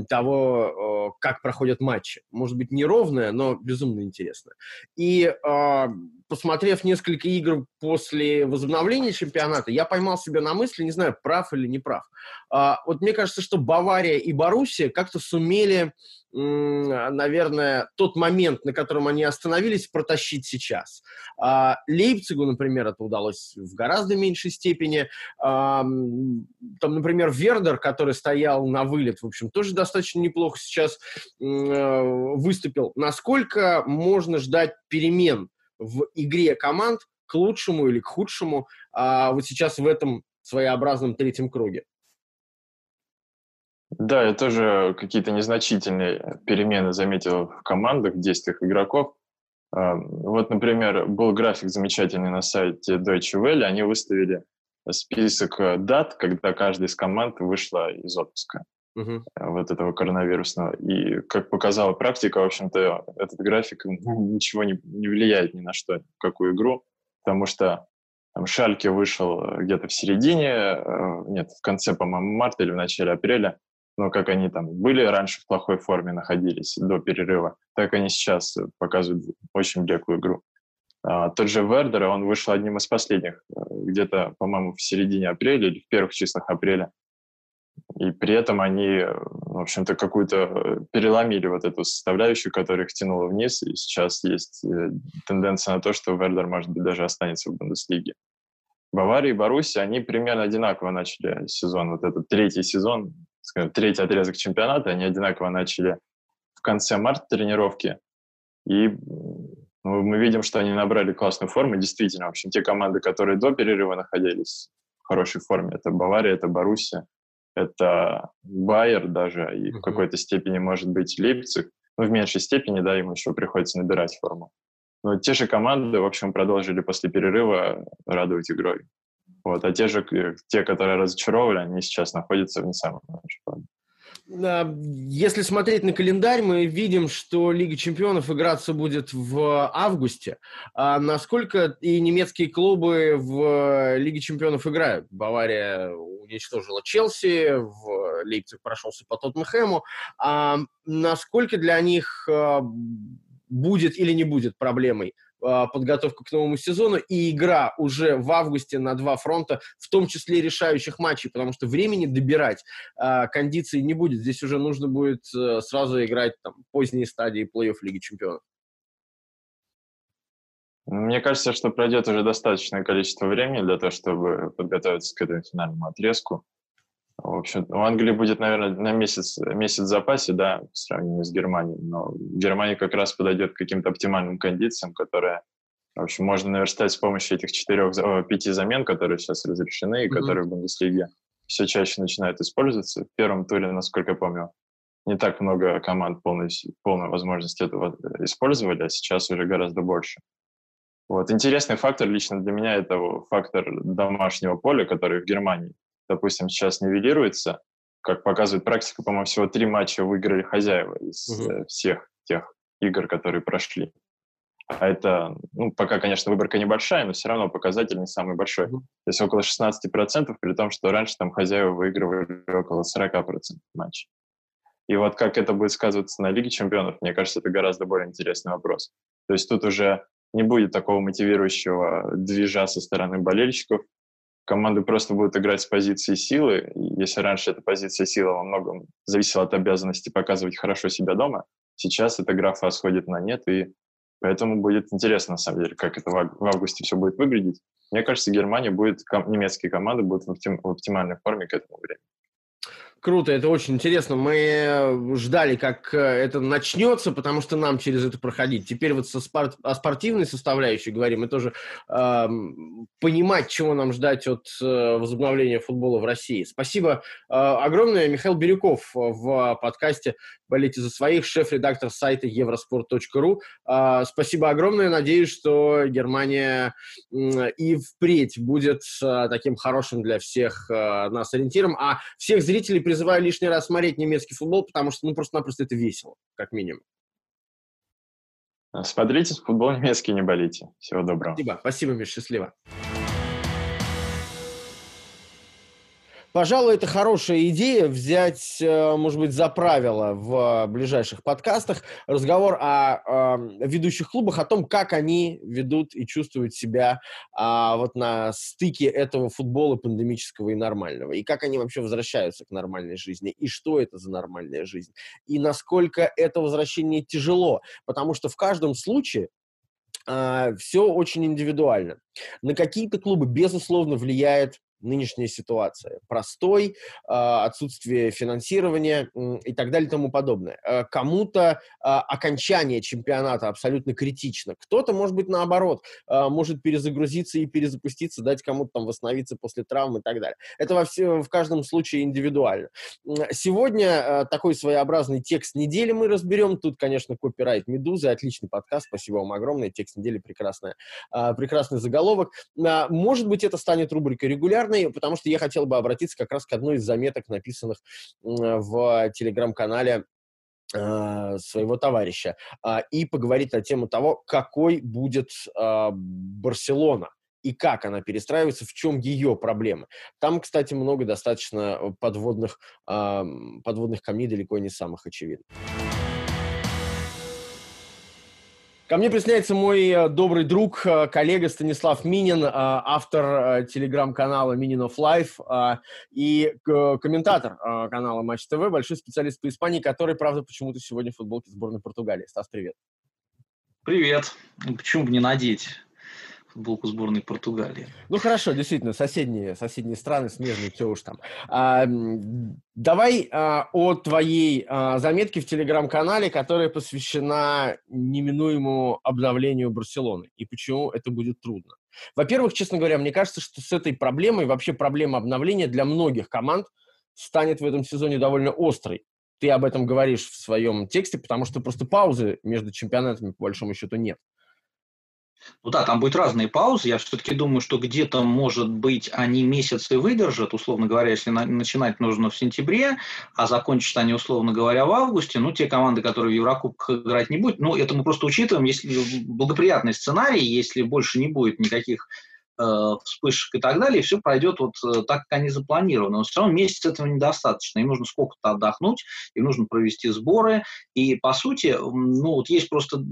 того, как проходят матчи. Может быть, неровная, но безумно интересная. И а, посмотрев несколько игр после возобновления чемпионата, я поймал себя на мысли, не знаю, прав или не прав. А, вот мне кажется, что Бавария и Боруссия как-то сумели наверное, тот момент, на котором они остановились, протащить сейчас. А, Лейпцигу, например, это удалось в гораздо меньшей степени. Там, например, Вердер, который стоял на вылет, в общем, тоже достаточно неплохо сейчас э, выступил. Насколько можно ждать перемен в игре команд к лучшему или к худшему а, вот сейчас в этом своеобразном третьем круге? Да, я тоже какие-то незначительные перемены заметил в командах, в действиях игроков. А, вот, например, был график замечательный на сайте Deutsche Welle. Они выставили список э, дат, когда каждая из команд вышла из отпуска uh-huh. вот этого коронавирусного. И, как показала практика, в общем-то, этот график ничего не, не влияет ни на что, ни какую игру, потому что там Шальке вышел э, где-то в середине, нет, в конце, по-моему, марта или в начале апреля, но как они там были раньше в плохой форме находились до перерыва, так они сейчас показывают очень блекую игру. А, тот же Вердер, он вышел одним из последних, э, где-то, по-моему, в середине апреля или в первых числах апреля. И при этом они, в общем-то, какую-то э, переломили вот эту составляющую, которая их тянула вниз, и сейчас есть э, тенденция на то, что Вердер, может быть, даже останется в Бундеслиге. Бавария и Баруси, они примерно одинаково начали сезон, вот этот третий сезон, скажем, третий отрезок чемпионата, они одинаково начали в конце марта тренировки, и ну, мы видим, что они набрали классную форму, действительно, в общем, те команды, которые до перерыва находились в хорошей форме, это Бавария, это Боруссия, это Байер даже, и в какой-то степени, может быть, Лейпциг, но в меньшей степени, да, им еще приходится набирать форму. Но те же команды, в общем, продолжили после перерыва радовать игрой. Вот. А те же, те, которые разочаровали, они сейчас находятся в не самом лучшей форме. Если смотреть на календарь, мы видим, что Лига чемпионов играться будет в августе. А насколько и немецкие клубы в Лиге чемпионов играют? Бавария уничтожила Челси, в Лейпциг прошелся по Тоттенхэму. А насколько для них а, будет или не будет проблемой подготовка к новому сезону и игра уже в августе на два фронта, в том числе решающих матчей, потому что времени добирать э, кондиции не будет. Здесь уже нужно будет э, сразу играть там поздние стадии плей-офф Лиги Чемпионов. Мне кажется, что пройдет уже достаточное количество времени для того, чтобы подготовиться к этому финальному отрезку. В общем, у Англии будет, наверное, на месяц, месяц в запасе, да, в сравнении с Германией. Но Германия как раз подойдет к каким-то оптимальным кондициям, которые, в общем, можно наверстать с помощью этих четырех, пяти замен, которые сейчас разрешены и mm-hmm. которые в Бундеслиге все чаще начинают использоваться. В первом туре, насколько я помню, не так много команд полной, полной возможности этого использовали, а сейчас уже гораздо больше. Вот. Интересный фактор лично для меня – это фактор домашнего поля, который в Германии допустим, сейчас нивелируется, как показывает практика, по-моему, всего три матча выиграли хозяева из угу. всех тех игр, которые прошли. А это, ну, пока, конечно, выборка небольшая, но все равно показатель не самый большой. Mm-hmm. То есть около 16%, при том, что раньше там хозяева выигрывали около 40% матчей. И вот как это будет сказываться на Лиге чемпионов, мне кажется, это гораздо более интересный вопрос. То есть тут уже не будет такого мотивирующего движа со стороны болельщиков, команды просто будут играть с позиции силы. Если раньше эта позиция силы во многом зависела от обязанности показывать хорошо себя дома, сейчас эта графа сходит на нет, и поэтому будет интересно, на самом деле, как это в августе все будет выглядеть. Мне кажется, Германия будет, немецкие команды будут в оптимальной форме к этому времени. Круто, это очень интересно. Мы э, ждали, как э, это начнется, потому что нам через это проходить. Теперь вот со спорт, о спортивной составляющей говорим, и тоже э, понимать, чего нам ждать от э, возобновления футбола в России. Спасибо э, огромное. Михаил Бирюков в подкасте «Болейте за своих», шеф-редактор сайта евроспорт.ру. Э, спасибо огромное. Надеюсь, что Германия э, и впредь будет э, таким хорошим для всех э, нас ориентиром. А всех зрителей призываю лишний раз смотреть немецкий футбол, потому что, ну, просто-напросто это весело, как минимум. Смотрите футбол немецкий, не болите. Всего доброго. Спасибо, спасибо, Миш, счастливо. Пожалуй, это хорошая идея взять, э, может быть, за правило в ближайших подкастах разговор о, о ведущих клубах, о том, как они ведут и чувствуют себя а, вот на стыке этого футбола пандемического и нормального, и как они вообще возвращаются к нормальной жизни, и что это за нормальная жизнь, и насколько это возвращение тяжело, потому что в каждом случае а, все очень индивидуально. На какие-то клубы, безусловно, влияет нынешняя ситуация. Простой, а, отсутствие финансирования и так далее и тому подобное. Э, кому-то а, окончание чемпионата абсолютно критично. Кто-то, может быть, наоборот, а, может перезагрузиться и перезапуститься, дать кому-то там восстановиться после травм и так далее. Это во все, в каждом случае индивидуально. Сегодня такой своеобразный текст недели мы разберем. Тут, конечно, копирайт «Медузы». Отличный подкаст. Спасибо вам огромное. Текст недели прекрасная, прекрасный заголовок. Может быть, это станет рубрикой регулярно популярной, потому что я хотел бы обратиться как раз к одной из заметок, написанных в телеграм-канале э, своего товарища а, и поговорить на тему того, какой будет а, Барселона и как она перестраивается, в чем ее проблемы. Там, кстати, много достаточно подводных, подводных камней, далеко не самых очевидных. Ко мне присоединяется мой э, добрый друг, э, коллега Станислав Минин, э, автор телеграм-канала Minин of Life и комментатор канала Матч ТВ, большой специалист по Испании, который, правда, почему-то сегодня в футболке сборной Португалии. Стас, привет. Привет. Ну, почему бы не надеть? Футболку сборной Португалии. Ну хорошо, действительно, соседние, соседние страны, смежные, все уж там. А, давай а, о твоей а, заметке в телеграм-канале, которая посвящена неминуемому обновлению Барселоны и почему это будет трудно. Во-первых, честно говоря, мне кажется, что с этой проблемой, вообще проблема обновления для многих команд станет в этом сезоне довольно острой. Ты об этом говоришь в своем тексте, потому что просто паузы между чемпионатами, по большому счету, нет. Ну да, там будут разные паузы. Я все-таки думаю, что где-то, может быть, они месяцы выдержат, условно говоря, если на, начинать нужно в сентябре, а закончат они, условно говоря, в августе. Ну, те команды, которые в Еврокубках играть не будут, ну, это мы просто учитываем, если благоприятный сценарий, если больше не будет никаких вспышек и так далее, и все пройдет вот э, так, как они запланированы. Но все равно месяц этого недостаточно. Им нужно сколько-то отдохнуть, им нужно провести сборы. И, по сути, ну, вот есть просто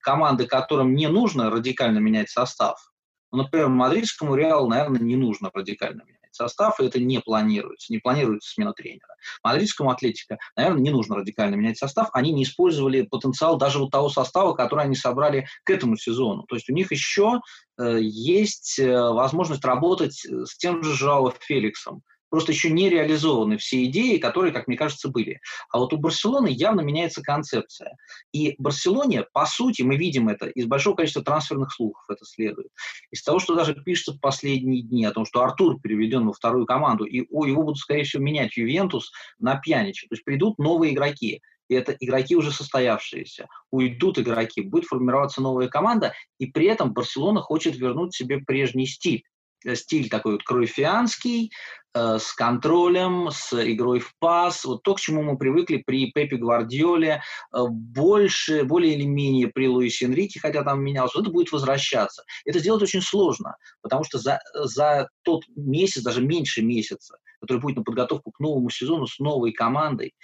команды, которым не нужно радикально менять состав. Ну, например, мадридскому Реалу, наверное, не нужно радикально менять состав, и это не планируется, не планируется смена тренера. Мадридскому Атлетико, наверное, не нужно радикально менять состав, они не использовали потенциал даже вот того состава, который они собрали к этому сезону. То есть у них еще э, есть э, возможность работать с тем же Жао Феликсом, просто еще не реализованы все идеи, которые, как мне кажется, были. А вот у Барселоны явно меняется концепция. И Барселоне, по сути, мы видим это из большого количества трансферных слухов, это следует. Из того, что даже пишется в последние дни о том, что Артур переведен во вторую команду, и о, его будут, скорее всего, менять Ювентус на Пьянича. То есть придут новые игроки и это игроки уже состоявшиеся. Уйдут игроки, будет формироваться новая команда, и при этом Барселона хочет вернуть себе прежний стиль. Э, стиль такой вот круифианский, э, с контролем, с игрой в пас, вот то, к чему мы привыкли при Пепе Гвардиоле, э, больше, более или менее при Луисе Энрике, хотя там менялся, это будет возвращаться. Это сделать очень сложно, потому что за, за тот месяц, даже меньше месяца, который будет на подготовку к новому сезону с новой командой,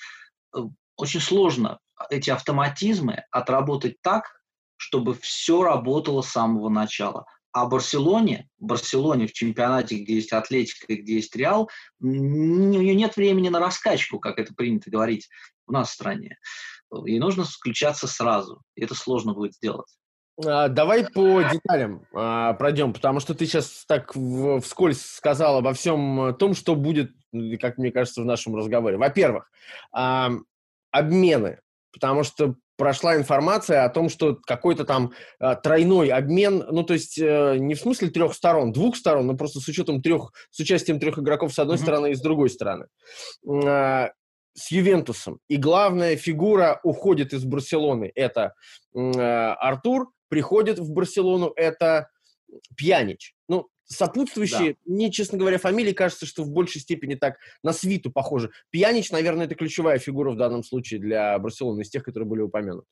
очень сложно эти автоматизмы отработать так, чтобы все работало с самого начала. А Барселоне, Барселоне в чемпионате, где есть Атлетика и где есть Реал, у нее нет времени на раскачку, как это принято говорить у нас в стране. Ей нужно включаться сразу. И это сложно будет сделать. А, давай по деталям а, пройдем, потому что ты сейчас так вскользь сказал обо всем том, что будет, как мне кажется, в нашем разговоре. Во-первых, а, обмены, потому что прошла информация о том, что какой-то там э, тройной обмен, ну, то есть э, не в смысле трех сторон, двух сторон, но просто с учетом трех, с участием трех игроков с одной mm-hmm. стороны и с другой стороны. Э, с Ювентусом. И главная фигура уходит из Барселоны. Это э, Артур, приходит в Барселону, это Пьянич. Ну, сопутствующие, да. мне, честно говоря, фамилии кажется, что в большей степени так на свиту похожи. Пьянич, наверное, это ключевая фигура в данном случае для Барселоны, из тех, которые были упомянуты.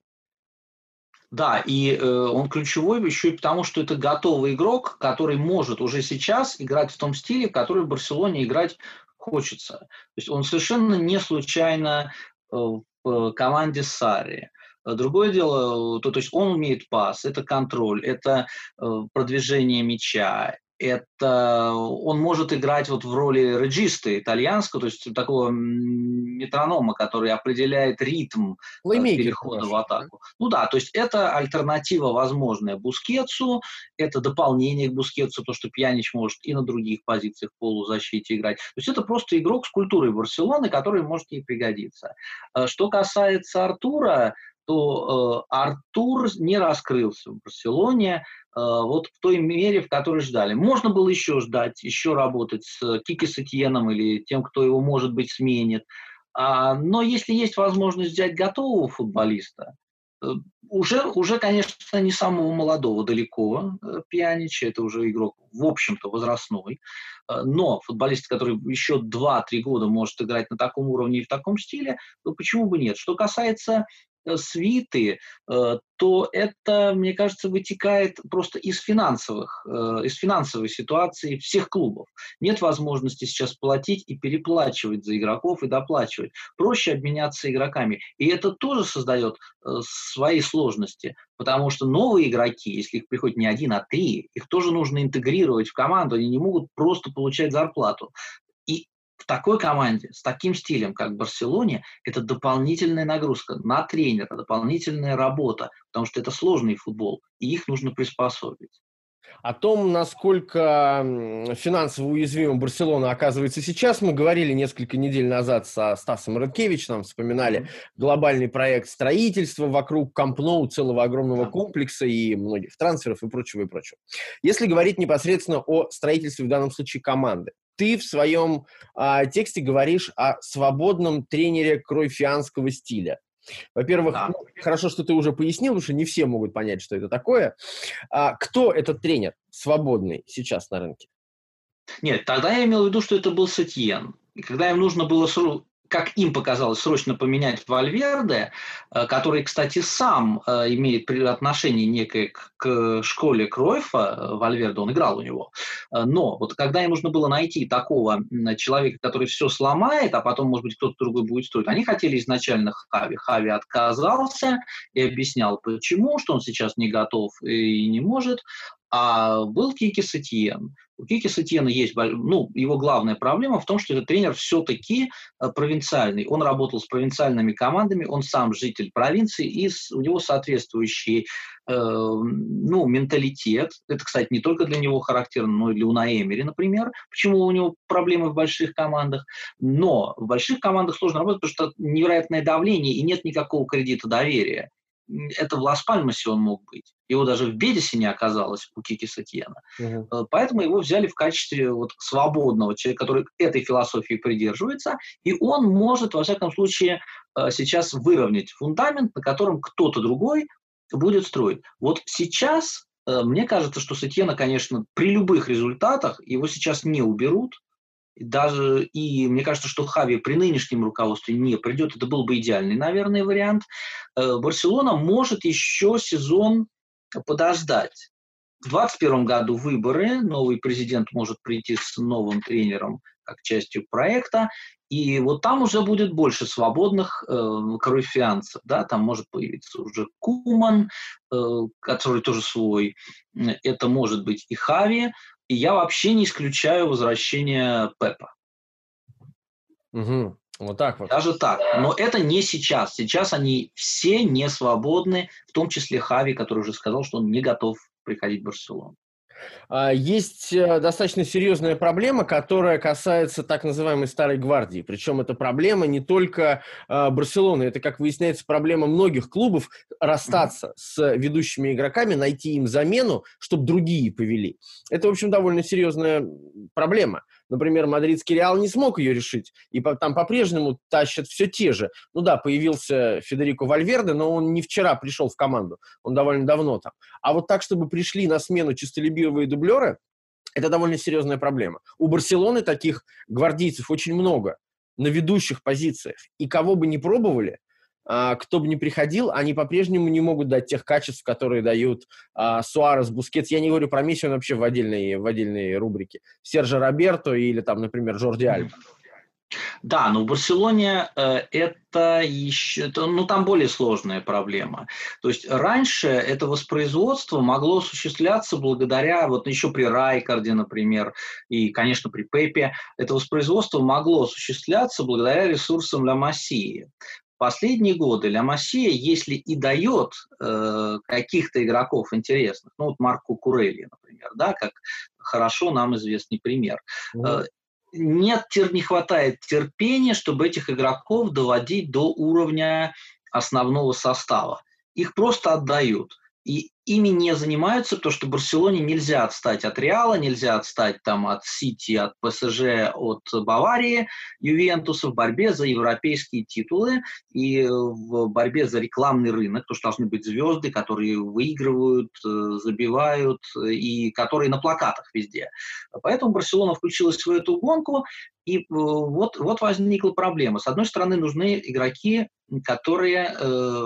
Да, и э, он ключевой еще и потому, что это готовый игрок, который может уже сейчас играть в том стиле, который в Барселоне играть хочется. То есть он совершенно не случайно э, в команде Сари. Другое дело, то, то есть он умеет пас, это контроль, это э, продвижение мяча, это он может играть вот в роли regista итальянского, то есть такого метронома, который определяет ритм Плеймейкер, перехода в атаку. Да? Ну да, то есть это альтернатива возможная Бускетсу, это дополнение к Бускетсу, то, что Пьянич может и на других позициях в полузащите играть. То есть это просто игрок с культурой Барселоны, который может ей пригодиться. Э, что касается Артура, то э, Артур не раскрылся в Барселоне э, вот в той мере, в которой ждали. Можно было еще ждать, еще работать с Кики Сатьеном или тем, кто его, может быть, сменит. А, но если есть возможность взять готового футболиста, э, уже, уже, конечно, не самого молодого далеко э, Пьянича, это уже игрок, в общем-то, возрастной, э, но футболист, который еще 2-3 года может играть на таком уровне и в таком стиле, то почему бы нет? Что касается свиты, то это, мне кажется, вытекает просто из финансовых, из финансовой ситуации всех клубов. Нет возможности сейчас платить и переплачивать за игроков и доплачивать. Проще обменяться игроками. И это тоже создает свои сложности, потому что новые игроки, если их приходит не один, а три, их тоже нужно интегрировать в команду, они не могут просто получать зарплату. И такой команде, с таким стилем, как в Барселоне, это дополнительная нагрузка на тренера, дополнительная работа, потому что это сложный футбол, и их нужно приспособить. О том, насколько финансово уязвима Барселона оказывается сейчас, мы говорили несколько недель назад со Стасом Рыдкевичем, вспоминали глобальный проект строительства вокруг Кампноу, целого огромного комплекса и многих трансферов и прочего, и прочего. Если говорить непосредственно о строительстве в данном случае команды, ты в своем а, тексте говоришь о свободном тренере кройфианского стиля. Во-первых, да. ну, хорошо, что ты уже пояснил, потому что не все могут понять, что это такое. А, кто этот тренер свободный сейчас на рынке? Нет, тогда я имел в виду, что это был Сетьен. И когда им нужно было как им показалось, срочно поменять Вальверде, э, который, кстати, сам э, имеет отношение некое к школе Кройфа, э, Вальверде, он играл у него. Но вот когда им нужно было найти такого человека, который все сломает, а потом, может быть, кто-то другой будет строить, они хотели изначально Хави. Хави отказался и объяснял, почему, что он сейчас не готов и не может. А был Кики Сатьен. У Кики Сатьена есть, ну, его главная проблема в том, что этот тренер все-таки э, провинциальный. Он работал с провинциальными командами, он сам житель провинции, и у него соответствующий э, ну, менталитет. Это, кстати, не только для него характерно, но и для Уна Эмери, например. Почему у него проблемы в больших командах? Но в больших командах сложно работать, потому что невероятное давление и нет никакого кредита доверия это в Лас-Пальмасе он мог быть. Его даже в Бедисе не оказалось у Кики Сатьена. Uh-huh. Поэтому его взяли в качестве вот свободного человека, который этой философии придерживается, и он может, во всяком случае, э, сейчас выровнять фундамент, на котором кто-то другой будет строить. Вот сейчас э, мне кажется, что Сатьена, конечно, при любых результатах его сейчас не уберут, даже и мне кажется, что Хави при нынешнем руководстве не придет, это был бы идеальный, наверное, вариант. Э, Барселона может еще сезон подождать. В 2021 году выборы, новый президент может прийти с новым тренером как частью проекта, и вот там уже будет больше свободных э, корифианцев, да, там может появиться уже Куман, э, который тоже свой, это может быть и Хави, и я вообще не исключаю возвращение Пепа. Угу. Вот так вот. Даже так. Но это не сейчас. Сейчас они все не свободны, в том числе Хави, который уже сказал, что он не готов приходить в Барселону. А, есть э, достаточно серьезная проблема, которая касается так называемой старой гвардии. Причем эта проблема не только а, Барселоны, это, как выясняется, проблема многих клубов расстаться с ведущими игроками, найти им замену, чтобы другие повели. Это, в общем, довольно серьезная проблема. Например, мадридский Реал не смог ее решить, и там по-прежнему тащат все те же. Ну да, появился Федерико Вальверде, но он не вчера пришел в команду, он довольно давно там. А вот так, чтобы пришли на смену чистолюбивые дублеры, это довольно серьезная проблема. У Барселоны таких гвардейцев очень много на ведущих позициях. И кого бы ни пробовали, кто бы ни приходил, они по-прежнему не могут дать тех качеств, которые дают а, Суарес, Бускетс. Я не говорю про Месси, он вообще в отдельной, в отдельной рубрике. Сержа Роберто или там, например, Жорди Альба. Да, но в Барселоне э, это еще, это, ну там более сложная проблема. То есть раньше это воспроизводство могло осуществляться благодаря, вот еще при Райкарде, например, и, конечно, при Пепе, это воспроизводство могло осуществляться благодаря ресурсам Ла Массии последние годы Ля Массия, если и дает э, каких-то игроков интересных, ну вот Марку Курелли, например, да, как хорошо нам известный пример, mm-hmm. э, нет, не хватает терпения, чтобы этих игроков доводить до уровня основного состава. Их просто отдают. И ими не занимаются, потому что Барселоне нельзя отстать от Реала, нельзя отстать там от Сити, от ПСЖ, от Баварии, Ювентуса в борьбе за европейские титулы и в борьбе за рекламный рынок, потому что должны быть звезды, которые выигрывают, э, забивают и которые на плакатах везде. Поэтому Барселона включилась в эту гонку, и э, вот, вот возникла проблема. С одной стороны, нужны игроки, которые э,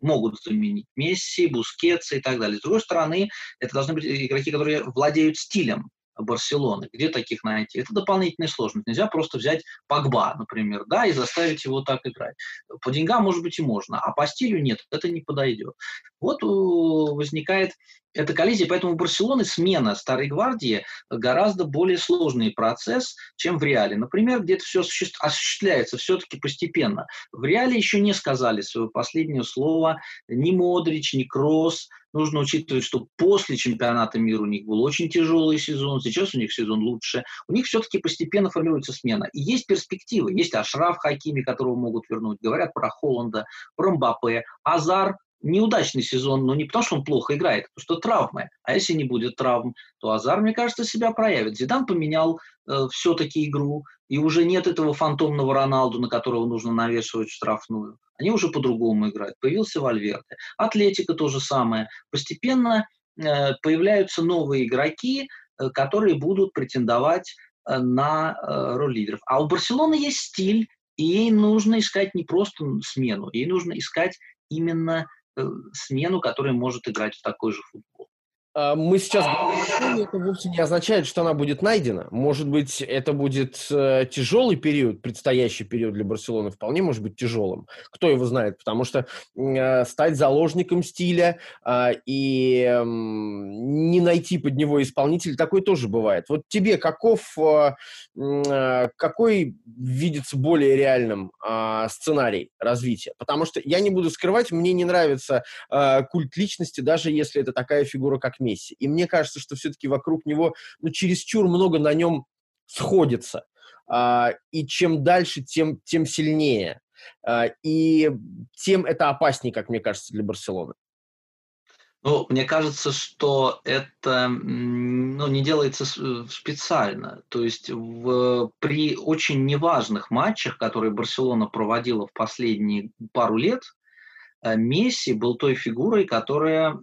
могут заменить Месси, Бускетса и так далее. С другой стороны, это должны быть игроки, которые владеют стилем Барселоны. Где таких найти? Это дополнительная сложность. Нельзя просто взять Погба, например, да, и заставить его так играть. По деньгам, может быть, и можно, а по стилю нет, это не подойдет. Вот э, возникает эта коллизия, поэтому у Барселоны смена Старой Гвардии гораздо более сложный процесс, чем в Реале. Например, где-то все осуществляется все-таки постепенно. В Реале еще не сказали свое последнее слово ни Модрич, ни Кросс. Нужно учитывать, что после чемпионата мира у них был очень тяжелый сезон, сейчас у них сезон лучше. У них все-таки постепенно формируется смена. И есть перспективы. Есть Ашраф Хакими, которого могут вернуть. Говорят про Холланда, про Мбаппе. Азар неудачный сезон, но не потому, что он плохо играет, а потому что травмы. А если не будет травм, то Азар, мне кажется, себя проявит. Зидан поменял э, все-таки игру, и уже нет этого фантомного Роналду, на которого нужно навешивать штрафную. Они уже по-другому играют. Появился Вальверде. Атлетика то же самое. Постепенно э, появляются новые игроки, э, которые будут претендовать э, на э, роль лидеров. А у Барселоны есть стиль, и ей нужно искать не просто смену, ей нужно искать именно смену, которая может играть в такой же футбол. А, мы сейчас говорим, это вовсе не означает, что она будет найдена. Может быть, это будет э, тяжелый период, предстоящий период для Барселоны, вполне может быть тяжелым. Кто его знает, потому что э, стать заложником стиля э, и э, не найти под него исполнителя, такое тоже бывает. Вот тебе каков, э, э, какой видится более реальным э, сценарий развития? Потому что я не буду скрывать, мне не нравится э, культ личности, даже если это такая фигура, как Месси. И мне кажется, что все-таки вокруг него, ну, чересчур много на нем сходится. А, и чем дальше, тем, тем сильнее. А, и тем это опаснее, как мне кажется, для Барселоны. Ну, мне кажется, что это ну, не делается специально. То есть в, при очень неважных матчах, которые Барселона проводила в последние пару лет, Э, Месси был той фигурой, которая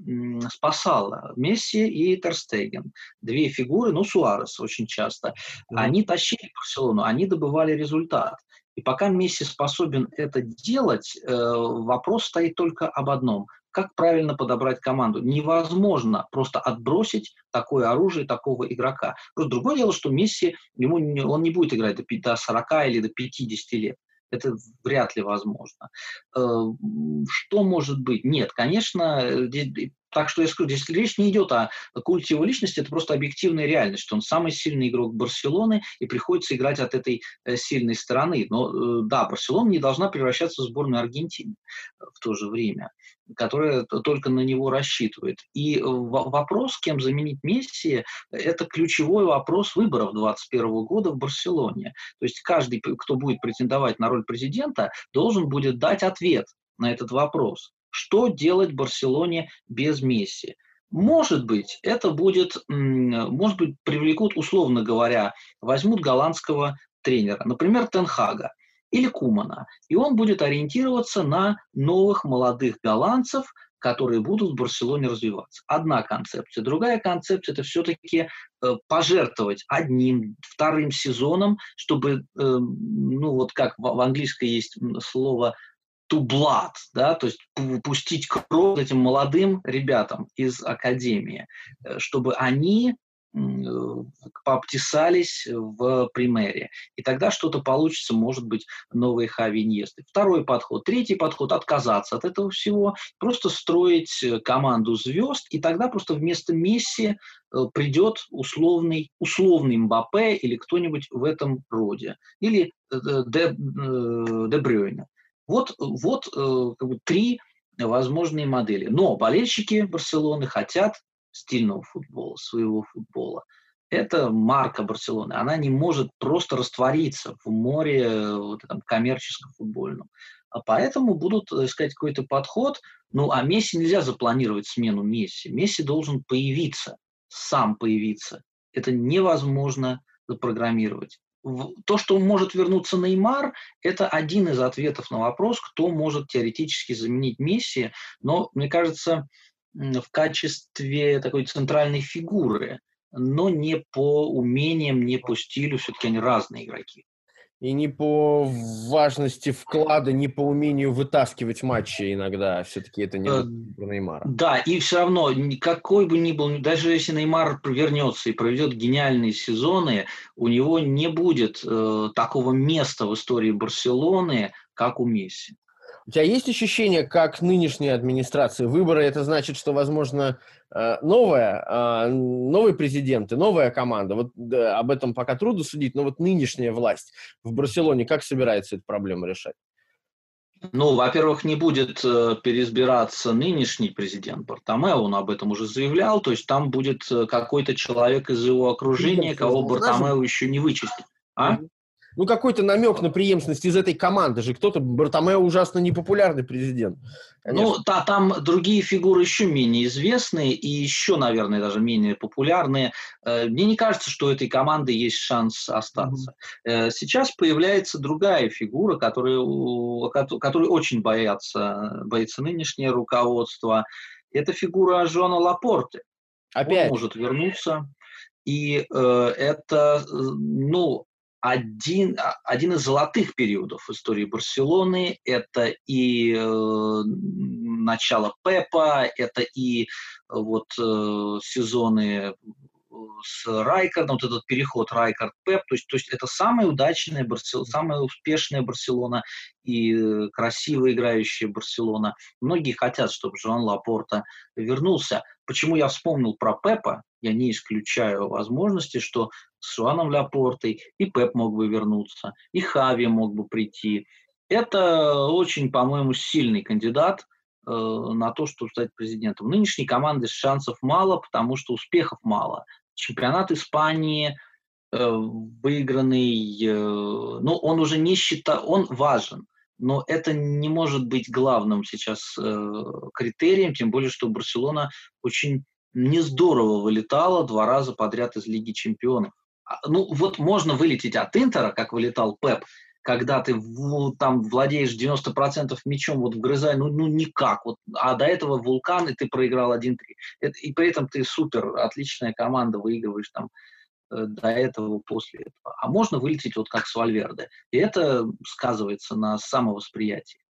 спасала. Месси и Терстеген. Две фигуры, ну, Суарес очень часто. Mm-hmm. Они тащили Барселону, они добывали результат. И пока Месси способен это делать, э, вопрос стоит только об одном. Как правильно подобрать команду? Невозможно просто отбросить такое оружие такого игрока. Просто другое дело, что Месси, ему, он не будет играть до 40 или до 50 лет. Это вряд ли возможно. Э, что может быть? Нет, конечно, так что я скажу, здесь речь не идет о культе его личности, это просто объективная реальность, что он самый сильный игрок Барселоны, и приходится играть от этой э, сильной стороны. Но э, да, Барселона не должна превращаться в сборную Аргентины в то же время которая только на него рассчитывает. И вопрос, кем заменить Месси, это ключевой вопрос выборов 2021 года в Барселоне. То есть каждый, кто будет претендовать на роль президента, должен будет дать ответ на этот вопрос. Что делать Барселоне без Месси? Может быть, это будет, может быть, привлекут, условно говоря, возьмут голландского тренера, например, Тенхага или Кумана. И он будет ориентироваться на новых молодых голландцев, которые будут в Барселоне развиваться. Одна концепция. Другая концепция – это все-таки э, пожертвовать одним, вторым сезоном, чтобы, э, ну вот как в английской есть слово to blood, да, то есть пустить кровь этим молодым ребятам из академии, э, чтобы они Э, пообтесались в примере. И тогда что-то получится, может быть, новые Хави Иньесты. Второй подход. Третий подход – отказаться от этого всего, просто строить э, команду звезд, и тогда просто вместо Месси придет условный, условный Мбаппе или кто-нибудь в этом роде. Или Де, Де Брюйне. Вот, вот как бы, три возможные модели. Но болельщики Барселоны хотят стильного футбола, своего футбола. Это марка Барселоны. Она не может просто раствориться в море вот этом коммерческом футбольном. А поэтому будут искать какой-то подход. Ну, а Месси нельзя запланировать смену Месси. Месси должен появиться, сам появиться. Это невозможно запрограммировать. То, что может вернуться Неймар, это один из ответов на вопрос, кто может теоретически заменить Месси. Но, мне кажется, в качестве такой центральной фигуры, но не по умениям, не по стилю, все-таки они разные игроки. И не по важности вклада, не по умению вытаскивать матчи иногда. Все-таки это не э, про Неймара. Да, и все равно, какой бы ни был, даже если Неймар вернется и проведет гениальные сезоны, у него не будет э, такого места в истории Барселоны, как у Месси. У тебя есть ощущение, как нынешняя администрация выборы, это значит, что, возможно, э, новая, э, новый президент и новая команда, вот да, об этом пока трудно судить, но вот нынешняя власть в Барселоне, как собирается эту проблему решать? Ну, во-первых, не будет э, переизбираться нынешний президент Бартомео, он об этом уже заявлял, то есть там будет какой-то человек из его окружения, кого Бартомео еще не вычистил. А? Ну, какой-то намек на преемственность из этой команды же. Кто-то, Бартомео ужасно непопулярный президент. Конечно. Ну, да, там другие фигуры еще менее известные и еще, наверное, даже менее популярные. Э, мне не кажется, что у этой команды есть шанс остаться. Mm-hmm. Сейчас появляется другая фигура, которая, которой очень боятся, боится нынешнее руководство. Это фигура Жона Лапорты. Опять? Он может вернуться. И э, это, э, ну, один, а, один из золотых периодов истории Барселоны. Это и э, начало Пепа, это и э, вот э, сезоны с Райкардом, вот этот переход Райкард-Пеп, то есть, то есть это самая удачная Барселона, самая успешная Барселона и э, красиво играющая Барселона. Многие хотят, чтобы Жоан Лапорта вернулся. Почему я вспомнил про Пепа? Я не исключаю возможности, что с Жуаном Лапортой и Пеп мог бы вернуться, и Хави мог бы прийти. Это очень, по-моему, сильный кандидат э, на то, чтобы стать президентом. Нынешней команды шансов мало, потому что успехов мало. Чемпионат Испании э, выигранный, э, ну, он уже не считает, он важен, но это не может быть главным сейчас э, критерием, тем более, что Барселона очень не здорово вылетала два раза подряд из Лиги Чемпионов. А, ну, вот можно вылететь от Интера, как вылетал Пеп, когда ты в, там владеешь 90% мячом, вот вгрызай, ну, ну никак. Вот, а до этого Вулкан, и ты проиграл 1-3. Это, и при этом ты супер, отличная команда, выигрываешь там э, до этого, после этого. А можно вылететь вот как с Вальверде. И это сказывается на самовосприятии.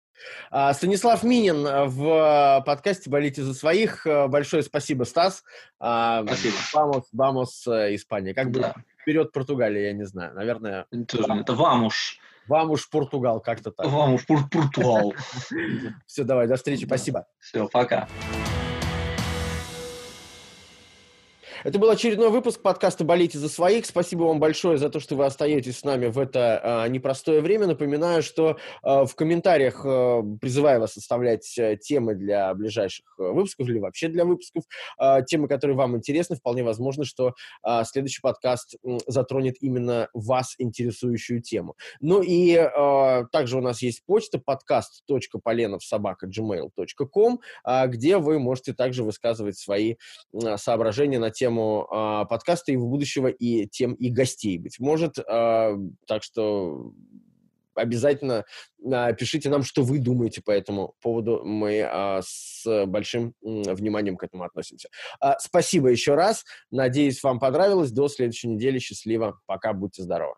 А, Станислав Минин э, в подкасте «Болите за своих». Э, большое спасибо, Стас. А, спасибо. Вамос, вамос, Испания. Как бы да. вперед Португалия, я не знаю. Наверное... Тоже, это вамуш. Вамуш, Португал, как-то так. Вамуш, Португал. <laughs> Все, давай, до встречи, спасибо. Все, пока. Это был очередной выпуск подкаста «Болейте за своих». Спасибо вам большое за то, что вы остаетесь с нами в это э, непростое время. Напоминаю, что э, в комментариях э, призываю вас оставлять э, темы для ближайших э, выпусков или вообще для выпусков. Э, темы, которые вам интересны. Вполне возможно, что э, следующий подкаст э, затронет именно вас интересующую тему. Ну и э, также у нас есть почта подкаст.поленовсобака.gmail.com, э, где вы можете также высказывать свои э, соображения на тему тему э, подкаста его будущего и тем и гостей, быть может. Э, так что обязательно э, пишите нам, что вы думаете по этому поводу. Мы э, с большим э, вниманием к этому относимся. Э, спасибо еще раз. Надеюсь, вам понравилось. До следующей недели. Счастливо. Пока. Будьте здоровы.